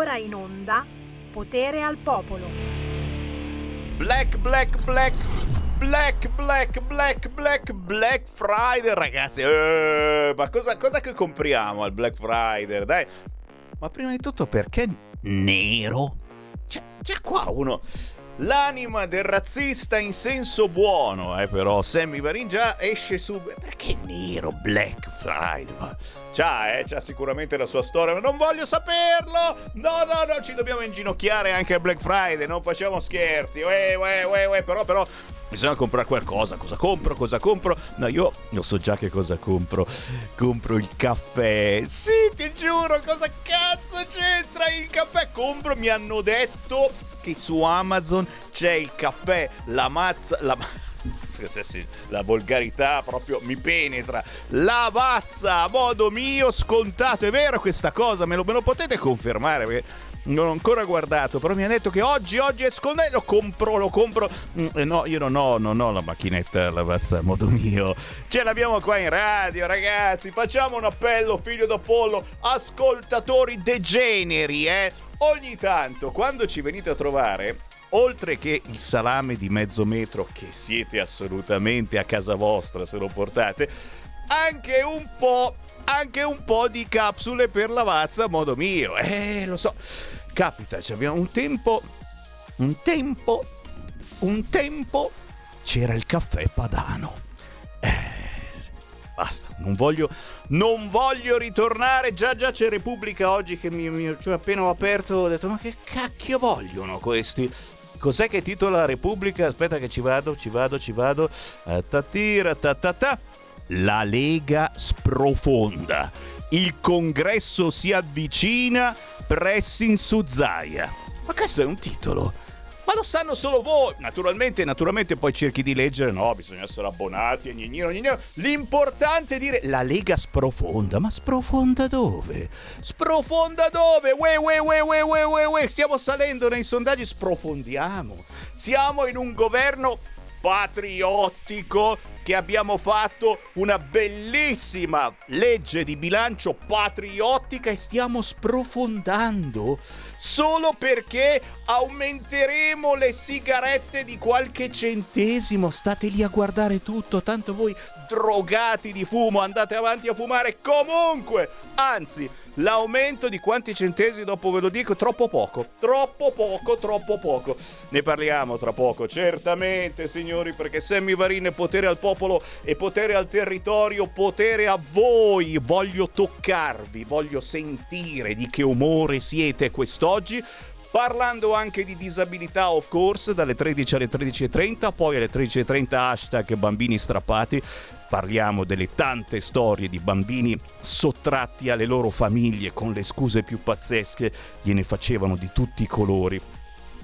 ora in onda Potere al Popolo. Black, black, black. Black, black, black, black, Black Friday, ragazzi. Eh, ma cosa, cosa che compriamo al Black Friday? Dai. Ma prima di tutto, perché nero? C'è, c'è qua uno L'anima del razzista in senso buono, eh, però Sammy Varin già esce subito. Perché nero Black Friday? C'ha, eh, c'ha sicuramente la sua storia, ma non voglio saperlo! No, no, no, ci dobbiamo inginocchiare anche a Black Friday, non facciamo scherzi. Uè, uè, uè, uè, però, però, bisogna comprare qualcosa. Cosa compro? Cosa compro? No, io non so già che cosa compro. Compro il caffè. Sì, ti giuro, cosa cazzo c'entra il caffè? Compro, mi hanno detto che su Amazon c'è il caffè, la mazza, la la volgarità proprio mi penetra. La mazza a modo mio scontato. È vero questa cosa? Me lo, me lo potete confermare? Perché non ho ancora guardato, però mi ha detto che oggi, oggi è scontato. Lo compro, lo compro. Mm, eh, no, io non ho, non ho la macchinetta lavazza a modo mio. Ce l'abbiamo qua in radio, ragazzi. Facciamo un appello, figlio d'Apollo, ascoltatori degeneri, eh ogni tanto quando ci venite a trovare oltre che il salame di mezzo metro che siete assolutamente a casa vostra se lo portate anche un po' anche un po' di capsule per lavazza a modo mio eh lo so capita abbiamo un tempo un tempo un tempo c'era il caffè padano eh basta, non voglio, non voglio ritornare, già già c'è Repubblica oggi che mi, mi cioè appena ho aperto ho detto ma che cacchio vogliono questi? Cos'è che titola Repubblica? Aspetta che ci vado, ci vado, ci vado. Eh, tatira, ta, La Lega sprofonda. Il congresso si avvicina, pressing su Zaia. Ma questo è un titolo ma lo sanno solo voi. Naturalmente, naturalmente poi cerchi di leggere, no, bisogna essere abbonati gnignino, gnignino. L'importante è dire la Lega sprofonda, ma sprofonda dove? Sprofonda dove? Ue, ue, ue, ue, ue, ue, ue. Stiamo salendo nei sondaggi, sprofondiamo. Siamo in un governo patriottico che abbiamo fatto una bellissima legge di bilancio patriottica e stiamo sprofondando solo perché aumenteremo le sigarette di qualche centesimo. State lì a guardare tutto, tanto voi drogati di fumo andate avanti a fumare comunque. Anzi, L'aumento di quanti centesimi dopo ve lo dico, troppo poco, troppo poco, troppo poco. Ne parliamo tra poco, certamente signori, perché Sammy Varin è potere al popolo e potere al territorio, potere a voi. Voglio toccarvi, voglio sentire di che umore siete quest'oggi parlando anche di disabilità of course dalle 13 alle 13.30 poi alle 13.30 hashtag bambini strappati parliamo delle tante storie di bambini sottratti alle loro famiglie con le scuse più pazzesche, gliene facevano di tutti i colori.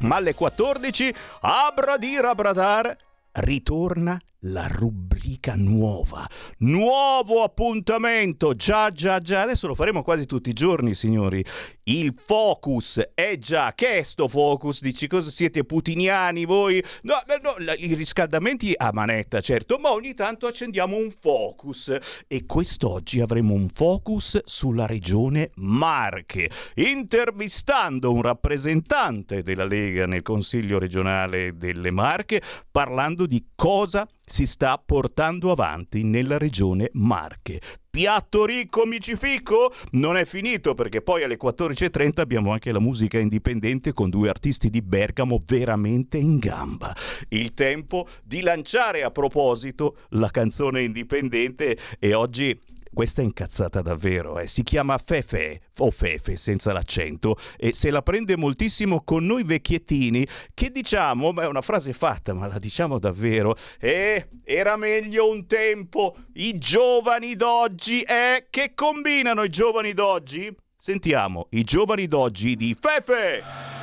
Ma alle 14, abradira bradar, ritorna la rubrica nuova. Nuovo appuntamento. Già, già, già. Adesso lo faremo quasi tutti i giorni, signori. Il focus è già. Che sto focus? Dici cosa siete putiniani voi? No, no, i riscaldamenti a manetta, certo, ma ogni tanto accendiamo un focus. E quest'oggi avremo un focus sulla regione Marche, intervistando un rappresentante della Lega nel Consiglio regionale delle Marche, parlando di cosa si sta portando avanti nella regione Marche. Piatto ricco, micifico? Non è finito perché poi alle 14.30 abbiamo anche la musica indipendente con due artisti di Bergamo veramente in gamba. Il tempo di lanciare a proposito la canzone indipendente e oggi questa è incazzata davvero, eh. si chiama Fefe o Fefe senza l'accento e se la prende moltissimo con noi vecchiettini che diciamo, ma è una frase fatta, ma la diciamo davvero, eh, era meglio un tempo, i giovani d'oggi, eh, che combinano i giovani d'oggi? Sentiamo i giovani d'oggi di Fefe!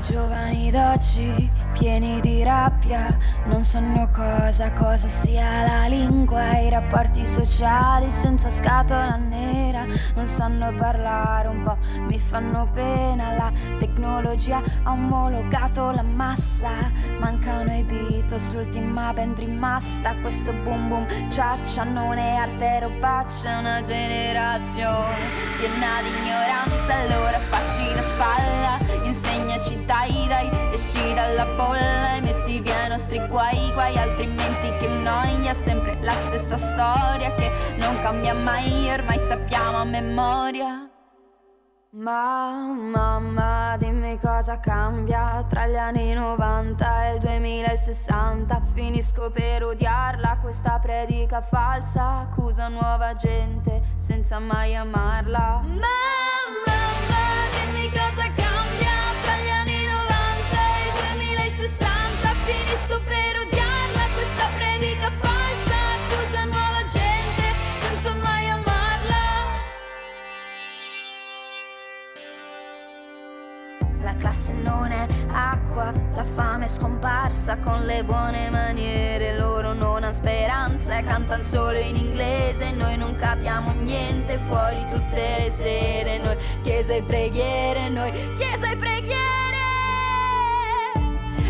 I giovani d'oggi, pieni di rabbia, non sanno cosa, cosa sia la lingua, i rapporti sociali senza scatola nera, non sanno parlare un po', mi fanno pena, la tecnologia ha omologato la massa, mancano i Beatles, l'ultima band rimasta, questo boom boom ciaccia non è arte robaccia, una generazione piena di ignoranza, allora facci da spalla, insegnaci dai dai, esci dalla bolla e metti via i nostri guai guai, altrimenti che noia, sempre la stessa storia che non cambia mai, ormai sappiamo a memoria. Ma mamma dimmi cosa cambia tra gli anni 90 e il 2060 Finisco per odiarla questa predica falsa. Accusa nuova gente senza mai amarla. Mamma, mamma dimmi cosa cambia Acqua, la fame è scomparsa con le buone maniere, loro non hanno speranza e cantano solo in inglese, noi non capiamo niente fuori tutte le sere, noi chiesa e preghiere, noi chiesa e preghiere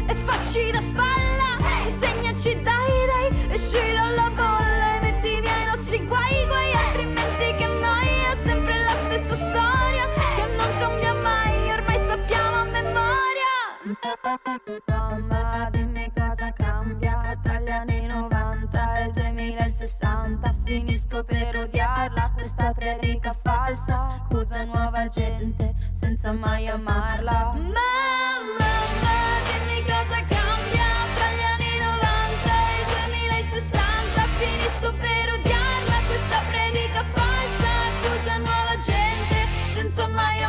e facci da spalla, insegnaci dai dai, esci dalla bolla e metti via i nostri guai guai, altrimenti che noia, sempre la stessa storia che non cambia mai, ormai sappiamo a memoria. Mamma, dimmi cosa cambia tra gli anni 90 e il 2060. Finisco per odiarla, questa predica falsa. Accusa nuova gente senza mai amarla. Mamma, dimmi gente senza mai amarla.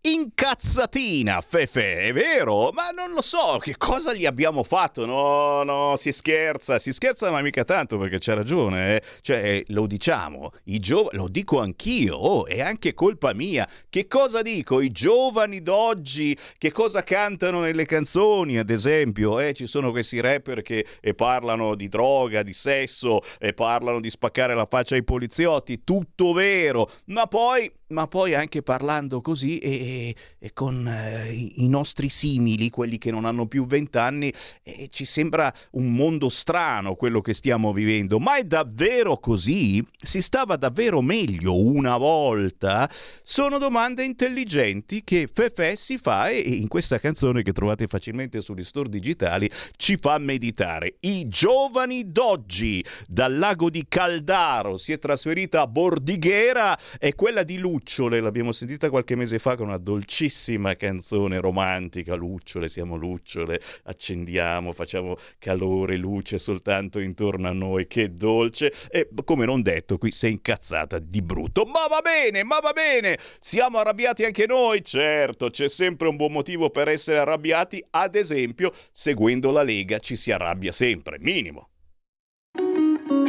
Incazzatina, Fefe, è vero? Ma non lo so, che cosa gli abbiamo fatto? No, no, si scherza, si scherza ma mica tanto perché c'ha ragione, eh? Cioè, lo diciamo, i giovani, lo dico anch'io, oh, è anche colpa mia. Che cosa dico? I giovani d'oggi, che cosa cantano nelle canzoni, ad esempio? Eh, ci sono questi rapper che eh, parlano di droga, di sesso, e parlano di spaccare la faccia ai poliziotti, tutto vero, ma poi ma poi anche parlando così e, e con eh, i nostri simili, quelli che non hanno più vent'anni, eh, ci sembra un mondo strano quello che stiamo vivendo. Ma è davvero così? Si stava davvero meglio una volta? Sono domande intelligenti che Fefe si fa e in questa canzone che trovate facilmente sugli store digitali ci fa meditare. I giovani d'oggi, dal lago di Caldaro si è trasferita a Bordighera, è quella di Luce Lucciole, l'abbiamo sentita qualche mese fa con una dolcissima canzone romantica, Lucciole, siamo lucciole, accendiamo, facciamo calore, luce soltanto intorno a noi, che dolce. E come non detto, qui sei incazzata di brutto. Ma va bene, ma va bene, siamo arrabbiati anche noi, certo, c'è sempre un buon motivo per essere arrabbiati, ad esempio, seguendo la Lega ci si arrabbia sempre, minimo.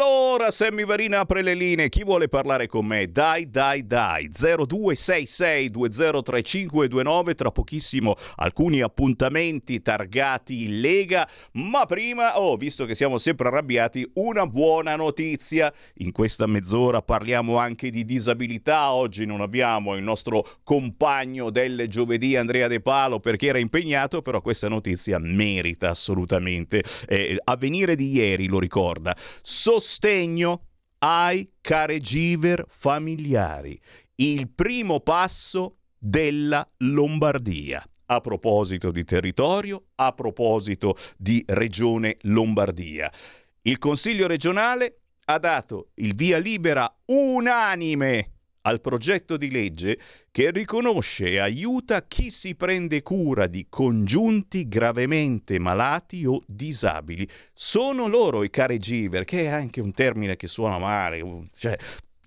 Allora Sammy Varina apre le linee, chi vuole parlare con me? Dai, dai, dai, 0266203529, tra pochissimo alcuni appuntamenti targati in Lega, ma prima, oh, visto che siamo sempre arrabbiati, una buona notizia. In questa mezz'ora parliamo anche di disabilità, oggi non abbiamo il nostro compagno del giovedì Andrea De Palo perché era impegnato, però questa notizia merita assolutamente. Eh, avvenire di ieri lo ricorda sostegno ai caregiver familiari. Il primo passo della Lombardia. A proposito di territorio, a proposito di regione Lombardia. Il Consiglio regionale ha dato il via libera unanime al progetto di legge che riconosce e aiuta chi si prende cura di congiunti gravemente malati o disabili. Sono loro i caregiver, che è anche un termine che suona male, cioè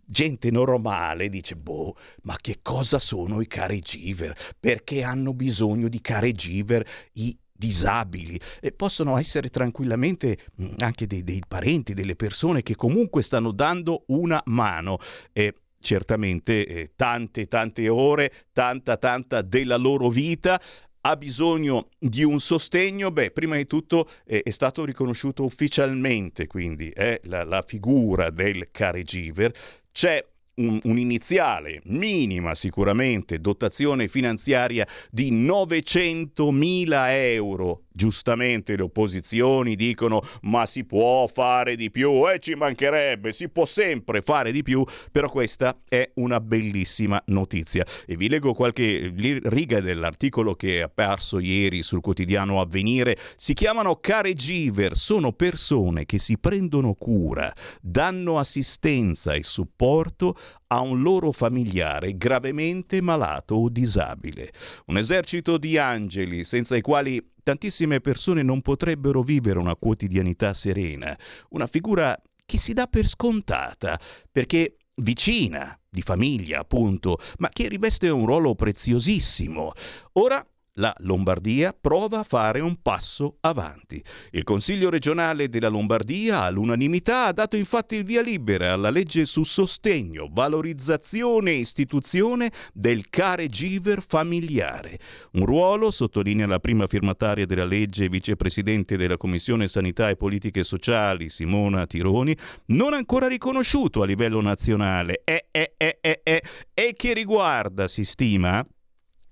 gente normale dice, boh, ma che cosa sono i caregiver? Perché hanno bisogno di caregiver i disabili, eh, possono essere tranquillamente mm, anche dei, dei, parenti, delle persone che comunque stanno dando una mano. Eh, certamente eh, tante tante ore, tanta tanta della loro vita ha bisogno di un sostegno, beh, prima di tutto eh, è stato riconosciuto ufficialmente, quindi eh, la, la, figura del caregiver. C'è un, un'iniziale, minima sicuramente, dotazione finanziaria di 900.000 euro Giustamente le opposizioni dicono ma si può fare di più e eh, ci mancherebbe, si può sempre fare di più, però questa è una bellissima notizia. E vi leggo qualche riga dell'articolo che è apparso ieri sul quotidiano Avvenire. Si chiamano caregiver, sono persone che si prendono cura, danno assistenza e supporto a un loro familiare gravemente malato o disabile. Un esercito di angeli senza i quali tantissime persone non potrebbero vivere una quotidianità serena, una figura che si dà per scontata, perché vicina, di famiglia appunto, ma che riveste un ruolo preziosissimo. Ora la Lombardia prova a fare un passo avanti. Il Consiglio regionale della Lombardia all'unanimità ha dato infatti il via libera alla legge su sostegno, valorizzazione e istituzione del caregiver familiare. Un ruolo, sottolinea la prima firmataria della legge e vicepresidente della Commissione Sanità e Politiche Sociali, Simona Tironi, non ancora riconosciuto a livello nazionale e, e, e, e che riguarda, si stima,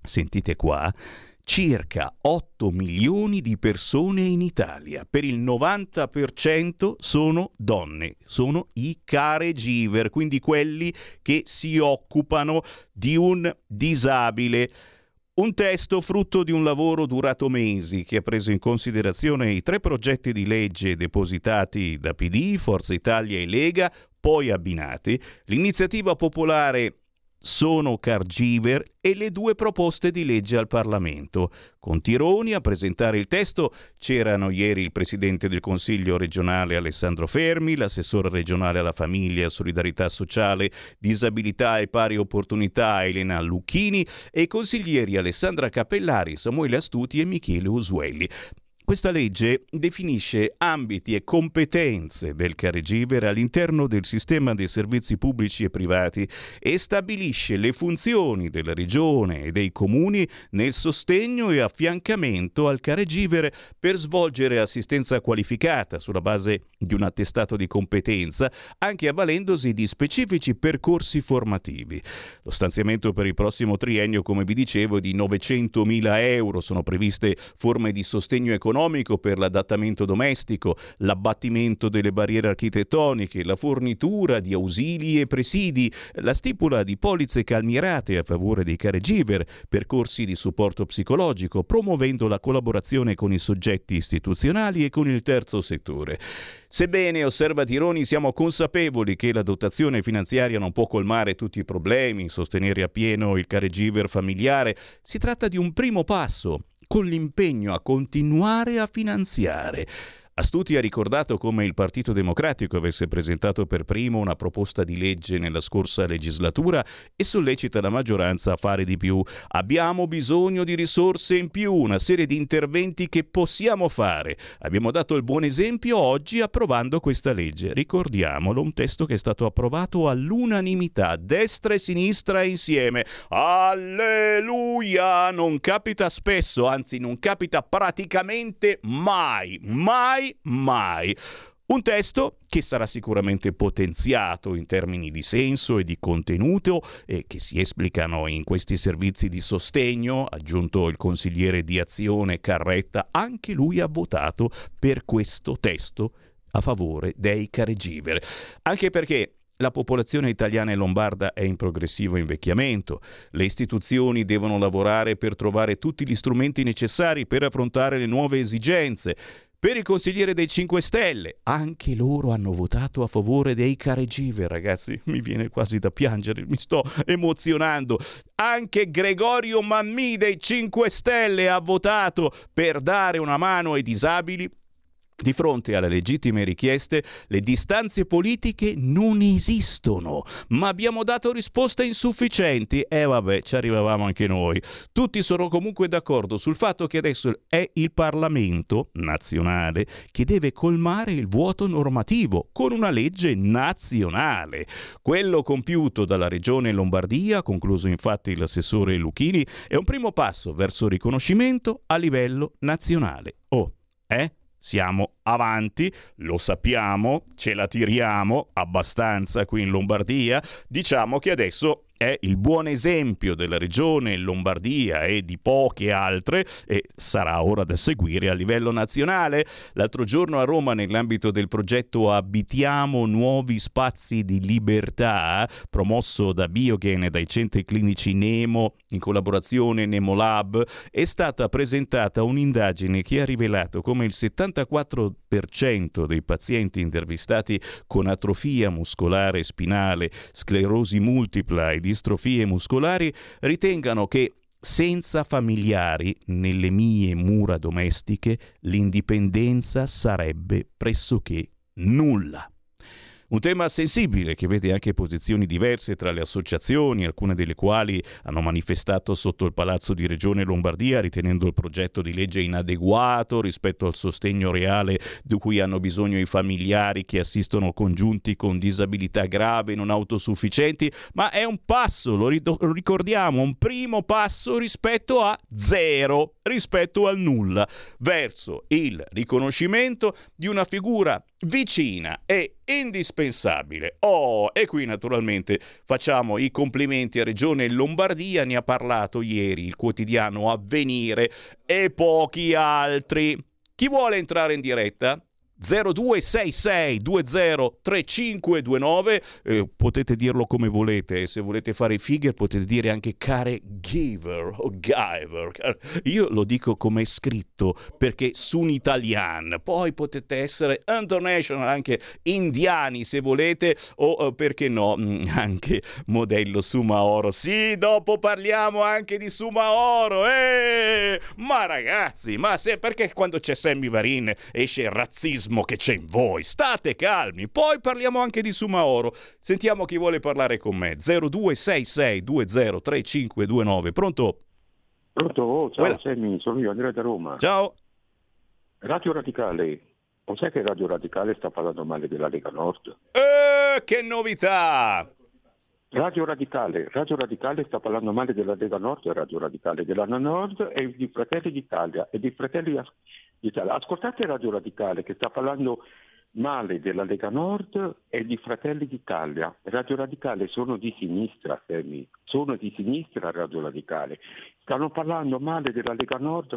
sentite qua, circa 8 milioni di persone in Italia. Per il 90% sono donne, sono i caregiver, quindi quelli che si occupano di un disabile. Un testo frutto di un lavoro durato mesi che ha preso in considerazione i tre progetti di legge depositati da PD, Forza Italia e Lega, poi abbinati, l'iniziativa popolare sono Cargiver e le due proposte di legge al Parlamento. Con Tironi a presentare il testo c'erano ieri il Presidente del Consiglio regionale Alessandro Fermi, l'assessore regionale alla famiglia, solidarietà sociale, disabilità e pari opportunità Elena Lucchini e i consiglieri Alessandra Cappellari, Samuele Astuti e Michele Usuelli. Questa legge definisce ambiti e competenze del caregiver all'interno del sistema dei servizi pubblici e privati e stabilisce le funzioni della regione e dei comuni nel sostegno e affiancamento al caregiver per svolgere assistenza qualificata sulla base di un attestato di competenza, anche avvalendosi di specifici percorsi formativi. Lo stanziamento per il prossimo triennio, come vi dicevo, è di 900.000 euro. Sono previste forme di sostegno economico economico per l'adattamento domestico, l'abbattimento delle barriere architettoniche, la fornitura di ausili e presidi, la stipula di polizze calmierate a favore dei caregiver, percorsi di supporto psicologico, promuovendo la collaborazione con i soggetti istituzionali e con il terzo settore. Sebbene, osserva Tironi, siamo consapevoli che la dotazione finanziaria non può colmare tutti i problemi, sostenere appieno il caregiver familiare, si tratta di un primo passo con l'impegno a continuare a finanziare Astuti ha ricordato come il Partito Democratico avesse presentato per primo una proposta di legge nella scorsa legislatura e sollecita la maggioranza a fare di più. Abbiamo bisogno di risorse in più, una serie di interventi che possiamo fare. Abbiamo dato il buon esempio oggi approvando questa legge. Ricordiamolo, un testo che è stato approvato all'unanimità, destra e sinistra insieme. Alleluia! Non capita spesso, anzi non capita praticamente mai, mai mai. Un testo che sarà sicuramente potenziato in termini di senso e di contenuto e che si esplicano in questi servizi di sostegno, aggiunto il consigliere di azione Carretta, anche lui ha votato per questo testo a favore dei caregiver. Anche perché la popolazione italiana e lombarda è in progressivo invecchiamento. Le istituzioni devono lavorare per trovare tutti gli strumenti necessari per affrontare le nuove esigenze. Per il consigliere dei 5 Stelle, anche loro hanno votato a favore dei caregiver, ragazzi, mi viene quasi da piangere, mi sto emozionando. Anche Gregorio Mammì dei 5 Stelle ha votato per dare una mano ai disabili Di fronte alle legittime richieste, le distanze politiche non esistono, ma abbiamo dato risposte insufficienti e eh, vabbè, ci arrivavamo anche noi. Tutti sono comunque d'accordo sul fatto che adesso è il Parlamento nazionale che deve colmare il vuoto normativo con una legge nazionale. Quello compiuto dalla Regione Lombardia, concluso infatti l'assessore Lucchini, è un primo passo verso riconoscimento a livello nazionale. Oh, eh? Siamo avanti, lo sappiamo, ce la tiriamo abbastanza qui in Lombardia, diciamo che adesso è il buon esempio della regione Lombardia e di poche altre e sarà ora da seguire a livello nazionale. L'altro giorno a Roma nell'ambito del progetto Abitiamo nuovi spazi di libertà promosso da Biogen e dai centri clinici Nemo in collaborazione Nemo Lab è stata presentata un'indagine che ha rivelato come il 74% dei pazienti intervistati con atrofia muscolare spinale, sclerosi multipla e distrofie muscolari ritengano che senza familiari nelle mie mura domestiche l'indipendenza sarebbe pressoché nulla. Un tema sensibile che vede anche posizioni diverse tra le associazioni, alcune delle quali hanno manifestato sotto il Palazzo di Regione Lombardia ritenendo il progetto di legge inadeguato rispetto al sostegno reale di cui hanno bisogno i familiari che assistono congiunti con disabilità grave non autosufficienti, ma è un passo, lo ricordiamo, un primo passo rispetto a zero, rispetto al nulla, verso il riconoscimento di una figura vicina e indispensabile. Oh, e qui naturalmente facciamo i complimenti a Regione Lombardia, ne ha parlato ieri il quotidiano Avvenire e pochi altri. Chi vuole entrare in diretta? 0266203529. Eh, potete dirlo come volete se volete fare i figure potete dire anche care giver o giver. Io lo dico come è scritto perché sono italiano poi potete essere international anche indiani se volete o eh, perché no mm, anche modello Sumaoro. Sì dopo parliamo anche di Sumaoro eh! ma ragazzi ma se perché quando c'è Sammy Varin esce il razzismo razzismo che c'è in voi. State calmi. Poi parliamo anche di Sumaoro. Sentiamo chi vuole parlare con me. 0266203529. Pronto? Pronto? Ciao Quella. Sammy, sono io, Andrea da Roma. Ciao. Radio Radicale. Lo sai che Radio Radicale sta parlando male della Lega Nord? Eh, che novità! Radio Radicale, Radio Radicale sta parlando male della Lega Nord e Radio Radicale della Nord e di Fratelli d'Italia e di Fratelli d'Italia. Ascoltate Radio Radicale che sta parlando male della Lega Nord e di Fratelli d'Italia. Radio Radicale sono di sinistra, Femi. sono di sinistra Radio Radicale. Stanno parlando male della Lega Nord,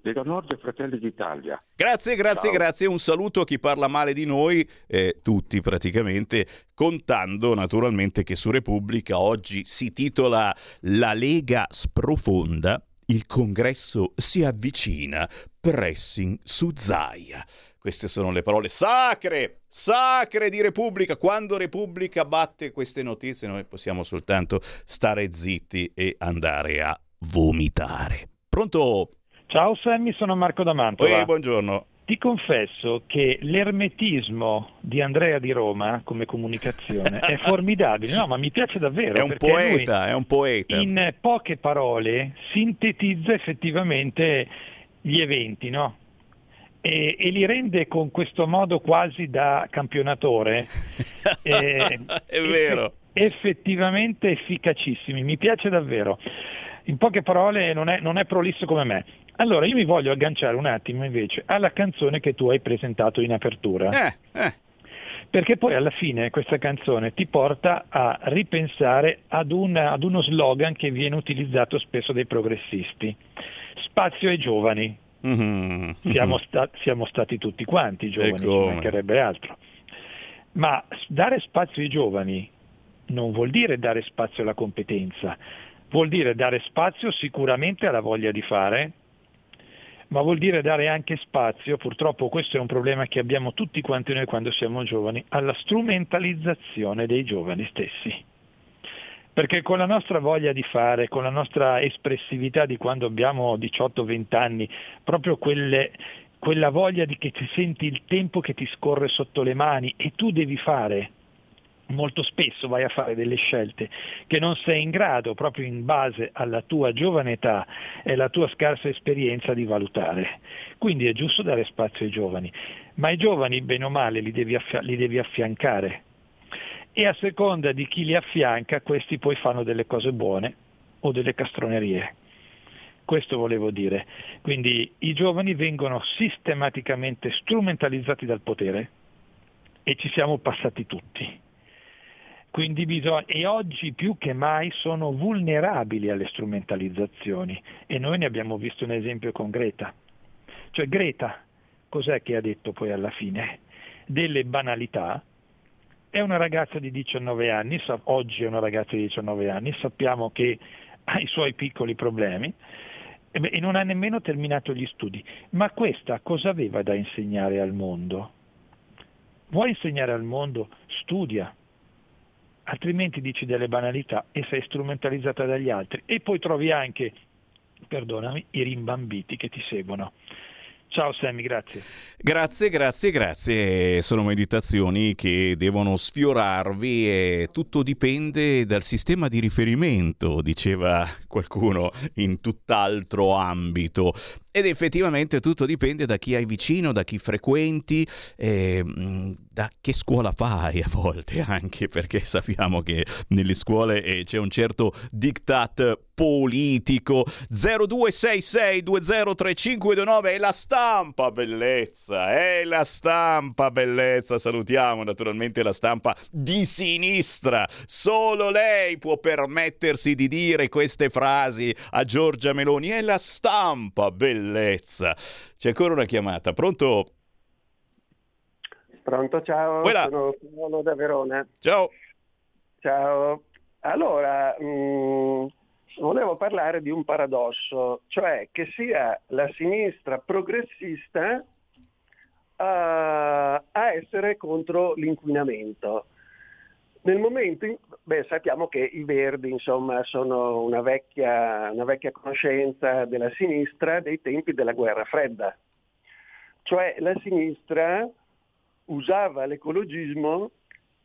Lega Nord e Fratelli d'Italia. Grazie, grazie, Ciao. grazie. Un saluto a chi parla male di noi, eh, tutti praticamente, contando naturalmente che su Repubblica oggi si titola La Lega sprofonda il congresso si avvicina, pressing su Zaia. Queste sono le parole sacre, sacre di Repubblica. Quando Repubblica batte queste notizie noi possiamo soltanto stare zitti e andare a vomitare. Pronto? Ciao Sammy, sono Marco D'Amanto. Ehi, buongiorno. Ti confesso che l'ermetismo di Andrea di Roma come comunicazione è formidabile, no, ma mi piace davvero. È un poeta, è un poeta. In poche parole sintetizza effettivamente gli eventi, no? E, e, li rende con questo modo quasi da campionatore. eh, è vero. Effettivamente efficacissimi, mi piace davvero. In poche parole non è, non è prolisso come me. Allora, io mi voglio agganciare un attimo invece alla canzone che tu hai presentato in apertura. Eh, eh. Perché poi alla fine questa canzone ti porta a ripensare ad, una, ad uno slogan che viene utilizzato spesso dai progressisti. Spazio ai giovani. Mm-hmm. Siamo, sta- siamo, stati tutti quanti giovani, ci mancherebbe altro. Ma dare spazio ai giovani non vuol dire dare spazio alla competenza, vuol dire dare spazio sicuramente alla voglia di fare, ma vuol dire dare anche spazio, purtroppo questo è un problema che abbiamo tutti quanti noi quando siamo giovani, alla strumentalizzazione dei giovani stessi. Perché con la nostra voglia di fare, con la nostra espressività di quando abbiamo 18-20 anni, proprio quelle, quella voglia di che ti senti il tempo che ti scorre sotto le mani e tu devi fare molto spesso vai a fare delle scelte che non sei in grado, proprio in base alla tua giovane età e alla tua scarsa esperienza, di valutare. Quindi è giusto dare spazio ai giovani, ma i giovani, bene o male, li devi, affi- li devi affiancare. E a seconda di chi li affianca, questi poi fanno delle cose buone o delle castronerie. Questo volevo dire. Quindi i giovani vengono sistematicamente strumentalizzati dal potere e ci siamo passati tutti quindi bisogna, e oggi più che mai sono vulnerabili alle strumentalizzazioni e noi ne abbiamo visto un esempio con Greta. Cioè Greta, cos'è che ha detto poi alla fine? Delle banalità. È una ragazza di 19 anni, oggi è una ragazza di 19 anni, sappiamo che ha i suoi piccoli problemi e non ha nemmeno terminato gli studi. Ma questa cosa aveva da insegnare al mondo? Vuoi insegnare al mondo? Studia, altrimenti dici delle banalità e sei strumentalizzata dagli altri e poi trovi anche, perdonami, i rimbambiti che ti seguono. Ciao Sammy, grazie. Grazie, grazie, grazie. Sono meditazioni che devono sfiorarvi e tutto dipende dal sistema di riferimento, diceva qualcuno in tutt'altro ambito. Ed effettivamente tutto dipende da chi hai vicino, da chi frequenti, eh, da che scuola fai a volte anche, perché sappiamo che nelle scuole eh, c'è un certo diktat politico. 0266203529 è la stampa, bellezza, è la stampa, bellezza. Salutiamo naturalmente la stampa di sinistra. Solo lei può permettersi di dire queste frasi a Giorgia Meloni. È la stampa, bellezza bellezza. C'è ancora una chiamata. Pronto? Pronto, ciao. Quella. Sono Paolo da Verona. Ciao. Ciao. Allora, mh, mm, volevo parlare di un paradosso, cioè che sia la sinistra progressista uh, a essere contro l'inquinamento. Nel momento beh, sappiamo che i Verdi insomma, sono una vecchia, una vecchia conoscenza della sinistra dei tempi della guerra fredda. Cioè la sinistra usava l'ecologismo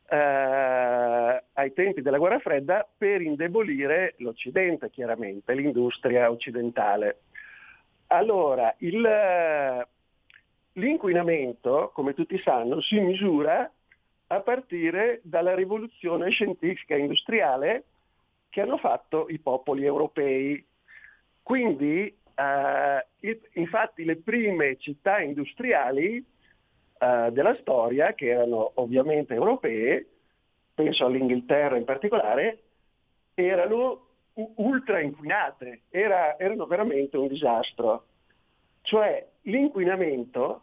eh, ai tempi della guerra fredda per indebolire l'Occidente, chiaramente, l'industria occidentale. Allora, il, l'inquinamento, come tutti sanno, si misura a partire dalla rivoluzione scientifica e industriale che hanno fatto i popoli europei. Quindi, eh, infatti, le prime città industriali eh, della storia, che erano ovviamente europee, penso all'Inghilterra in particolare, erano ultra inquinate, Era, erano veramente un disastro. Cioè l'inquinamento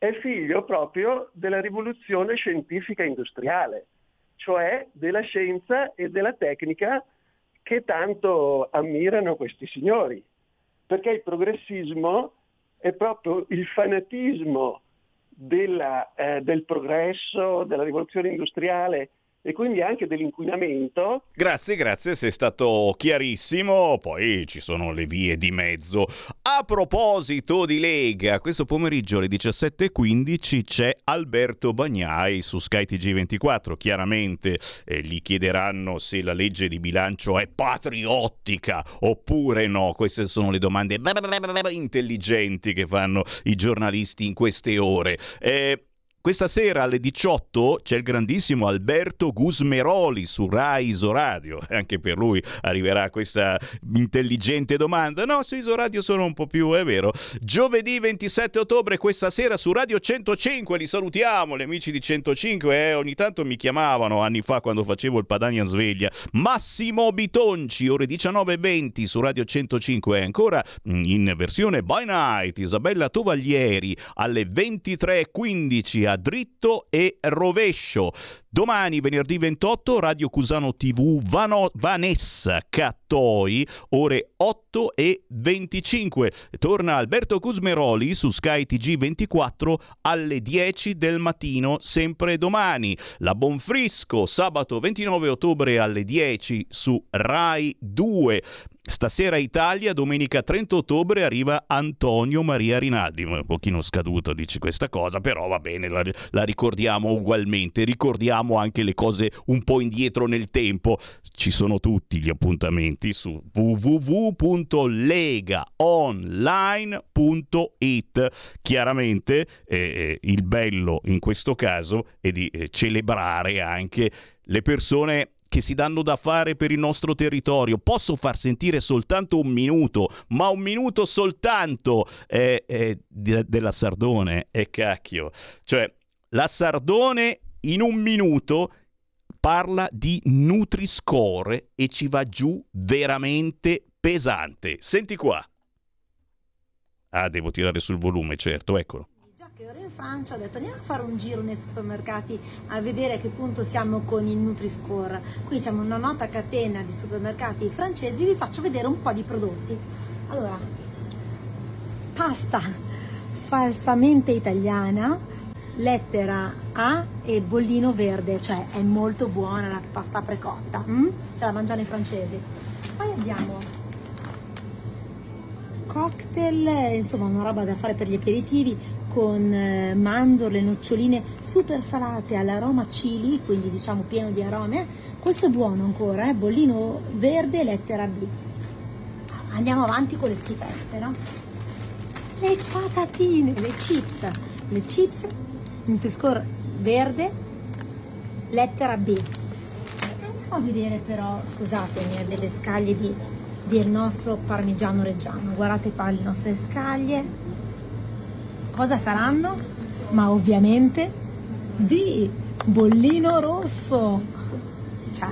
è figlio proprio della rivoluzione scientifica industriale, cioè della scienza e della tecnica che tanto ammirano questi signori, perché il progressismo è proprio il fanatismo della, eh, del progresso, della rivoluzione industriale e quindi anche dell'inquinamento. Grazie, grazie, sei stato chiarissimo. Poi ci sono le vie di mezzo. A proposito di Lega, questo pomeriggio alle 17.15 c'è Alberto Bagnai su Sky TG24. Chiaramente eh, gli chiederanno se la legge di bilancio è patriottica oppure no. Queste sono le domande intelligenti che fanno i giornalisti in queste ore. Eh, questa sera alle 18 c'è il grandissimo Alberto Gusmeroli su Rai Isoradio. Anche per lui arriverà questa intelligente domanda. No, su Isoradio sono un po' più, è vero. Giovedì 27 ottobre, questa sera su Radio 105. Li salutiamo, gli amici di 105. Eh, ogni tanto mi chiamavano anni fa quando facevo il Padania Sveglia. Massimo Bitonci, ore 19.20 su Radio 105. E ancora mm, in versione by night. Isabella Tovaglieri alle 23.15 a dritto e rovescio. Domani, venerdì 28, Radio Cusano TV Vano- Vanessa Cattoi, ore 8 e 25. Torna Alberto Cusmeroli su Sky TG24 alle 10 del mattino, sempre domani. La Bonfrisco, sabato 29 ottobre alle 10 su Rai 2. Stasera Italia, domenica 30 ottobre arriva Antonio Maria Rinaldi, un pochino scaduto dice questa cosa, però va bene, la, la ricordiamo ugualmente, ricordiamo anche le cose un po' indietro nel tempo, ci sono tutti gli appuntamenti su www.legaonline.it, chiaramente eh, eh, il bello in questo caso è di eh, celebrare anche le persone che si danno da fare per il nostro territorio. Posso far sentire soltanto un minuto, ma un minuto soltanto eh, eh, de- della Sardone. E eh, cacchio. Cioè, la Sardone in un minuto parla di Nutri-Score e ci va giù veramente pesante. Senti qua. Ah, devo tirare sul volume, certo, eccolo che ero in Francia ho detto andiamo a fare un giro nei supermercati a vedere a che punto siamo con il Nutri-Score. Qui siamo una nota catena di supermercati francesi, vi faccio vedere un po' di prodotti. Allora, pasta falsamente italiana, lettera A e bollino verde, cioè è molto buona la pasta precotta, mm? se la mangiano i francesi. Poi abbiamo cocktail, insomma una roba da fare per gli aperitivi, con eh, mandorle, noccioline super salate all'aroma chili, quindi diciamo pieno di arome. Questo è buono ancora, eh? bollino verde, lettera B. Andiamo avanti con le schifezze, no? Le patatine, le chips, le chips, Nutri-Score verde, lettera B. Andiamo a vedere però, scusatemi, delle scaglie di, del nostro parmigiano reggiano. Guardate qua le nostre scaglie, cosa saranno? Ma ovviamente di bollino rosso. Cioè,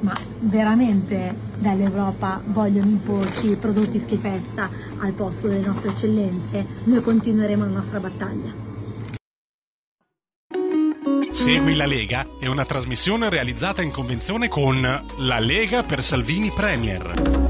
ma veramente dall'Europa vogliono imporci prodotti schifezza al posto delle nostre eccellenze? Noi continueremo la nostra battaglia. Segui la Lega è una trasmissione realizzata in convenzione con La Lega per Salvini Premier.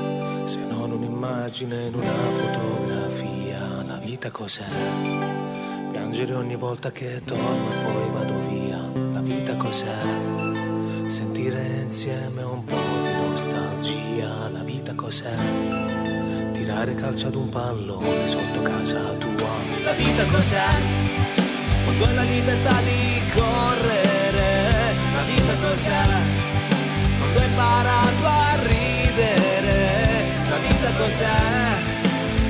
Un'immagine in una fotografia, la vita cos'è? Piangere ogni volta che torno e poi vado via, la vita cos'è? Sentire insieme un po' di nostalgia, la vita cos'è? Tirare calcio ad un pallone sotto casa tua, la vita cos'è? Quando hai la libertà di correre, la vita cos'è? Quando hai imparato a cos'è?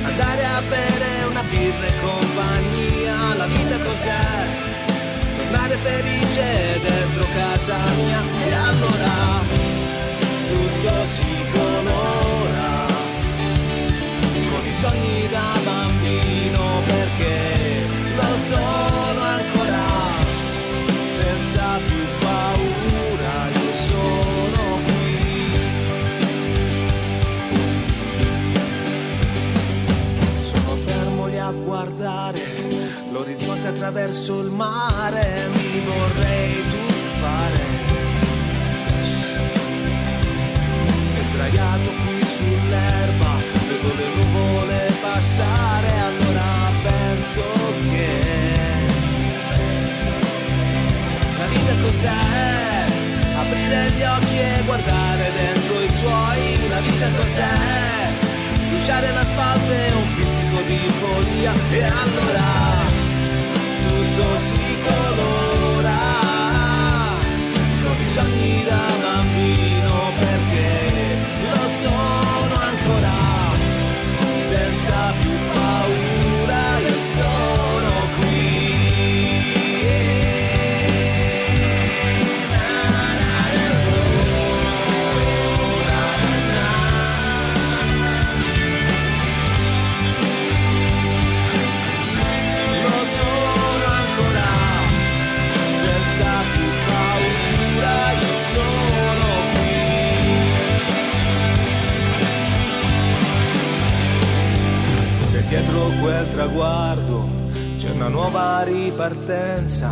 Andare a bere una birra e compagnia, la vita cos'è? Tornare felice dentro casa mia e allora tutto si colora con i sogni da attraverso il mare, mi vorrei tuffare. E sdraiato qui sull'erba, vedo le nuvole passare, allora penso che la vita cos'è? Aprire gli occhi e guardare dentro i suoi, la vita cos'è? Bruciare l'asfalto e un pizzico di follia e allora tutto si colora. Con i sogni da bambino perché quel traguardo c'è una nuova ripartenza,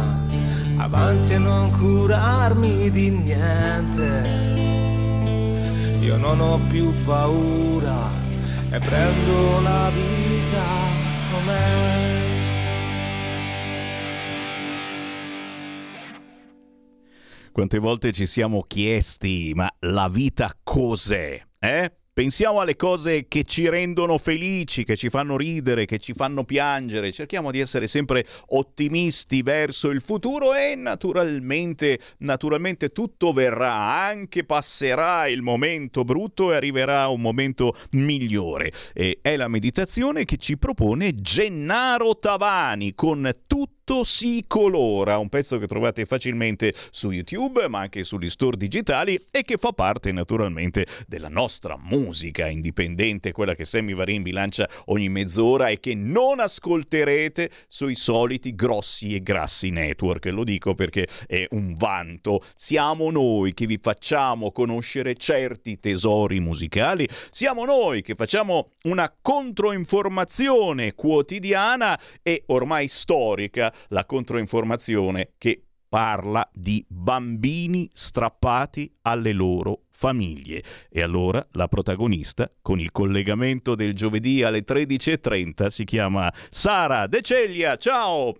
avanti e non curarmi di niente. Io non ho più paura e prendo la vita com'è. Quante volte ci siamo chiesti, ma la vita cos'è? Eh? Pensiamo alle cose che ci rendono felici, che ci fanno ridere, che ci fanno piangere. Cerchiamo di essere sempre ottimisti verso il futuro e naturalmente, naturalmente tutto verrà, anche passerà il momento brutto e arriverà un momento migliore. E è la meditazione che ci propone Gennaro Tavani con tutto si colora, un pezzo che trovate facilmente su YouTube ma anche sugli store digitali e che fa parte naturalmente della nostra musica indipendente, quella che Sammy Varin vi lancia ogni mezz'ora e che non ascolterete sui soliti grossi e grassi network. Lo dico perché è un vanto. Siamo noi che vi facciamo conoscere certi tesori musicali, siamo noi che facciamo una controinformazione quotidiana e ormai storica la controinformazione che parla di bambini strappati alle loro famiglie. E allora la protagonista, con il collegamento del giovedì alle 13.30, si chiama Sara De Ceglia. Ciao!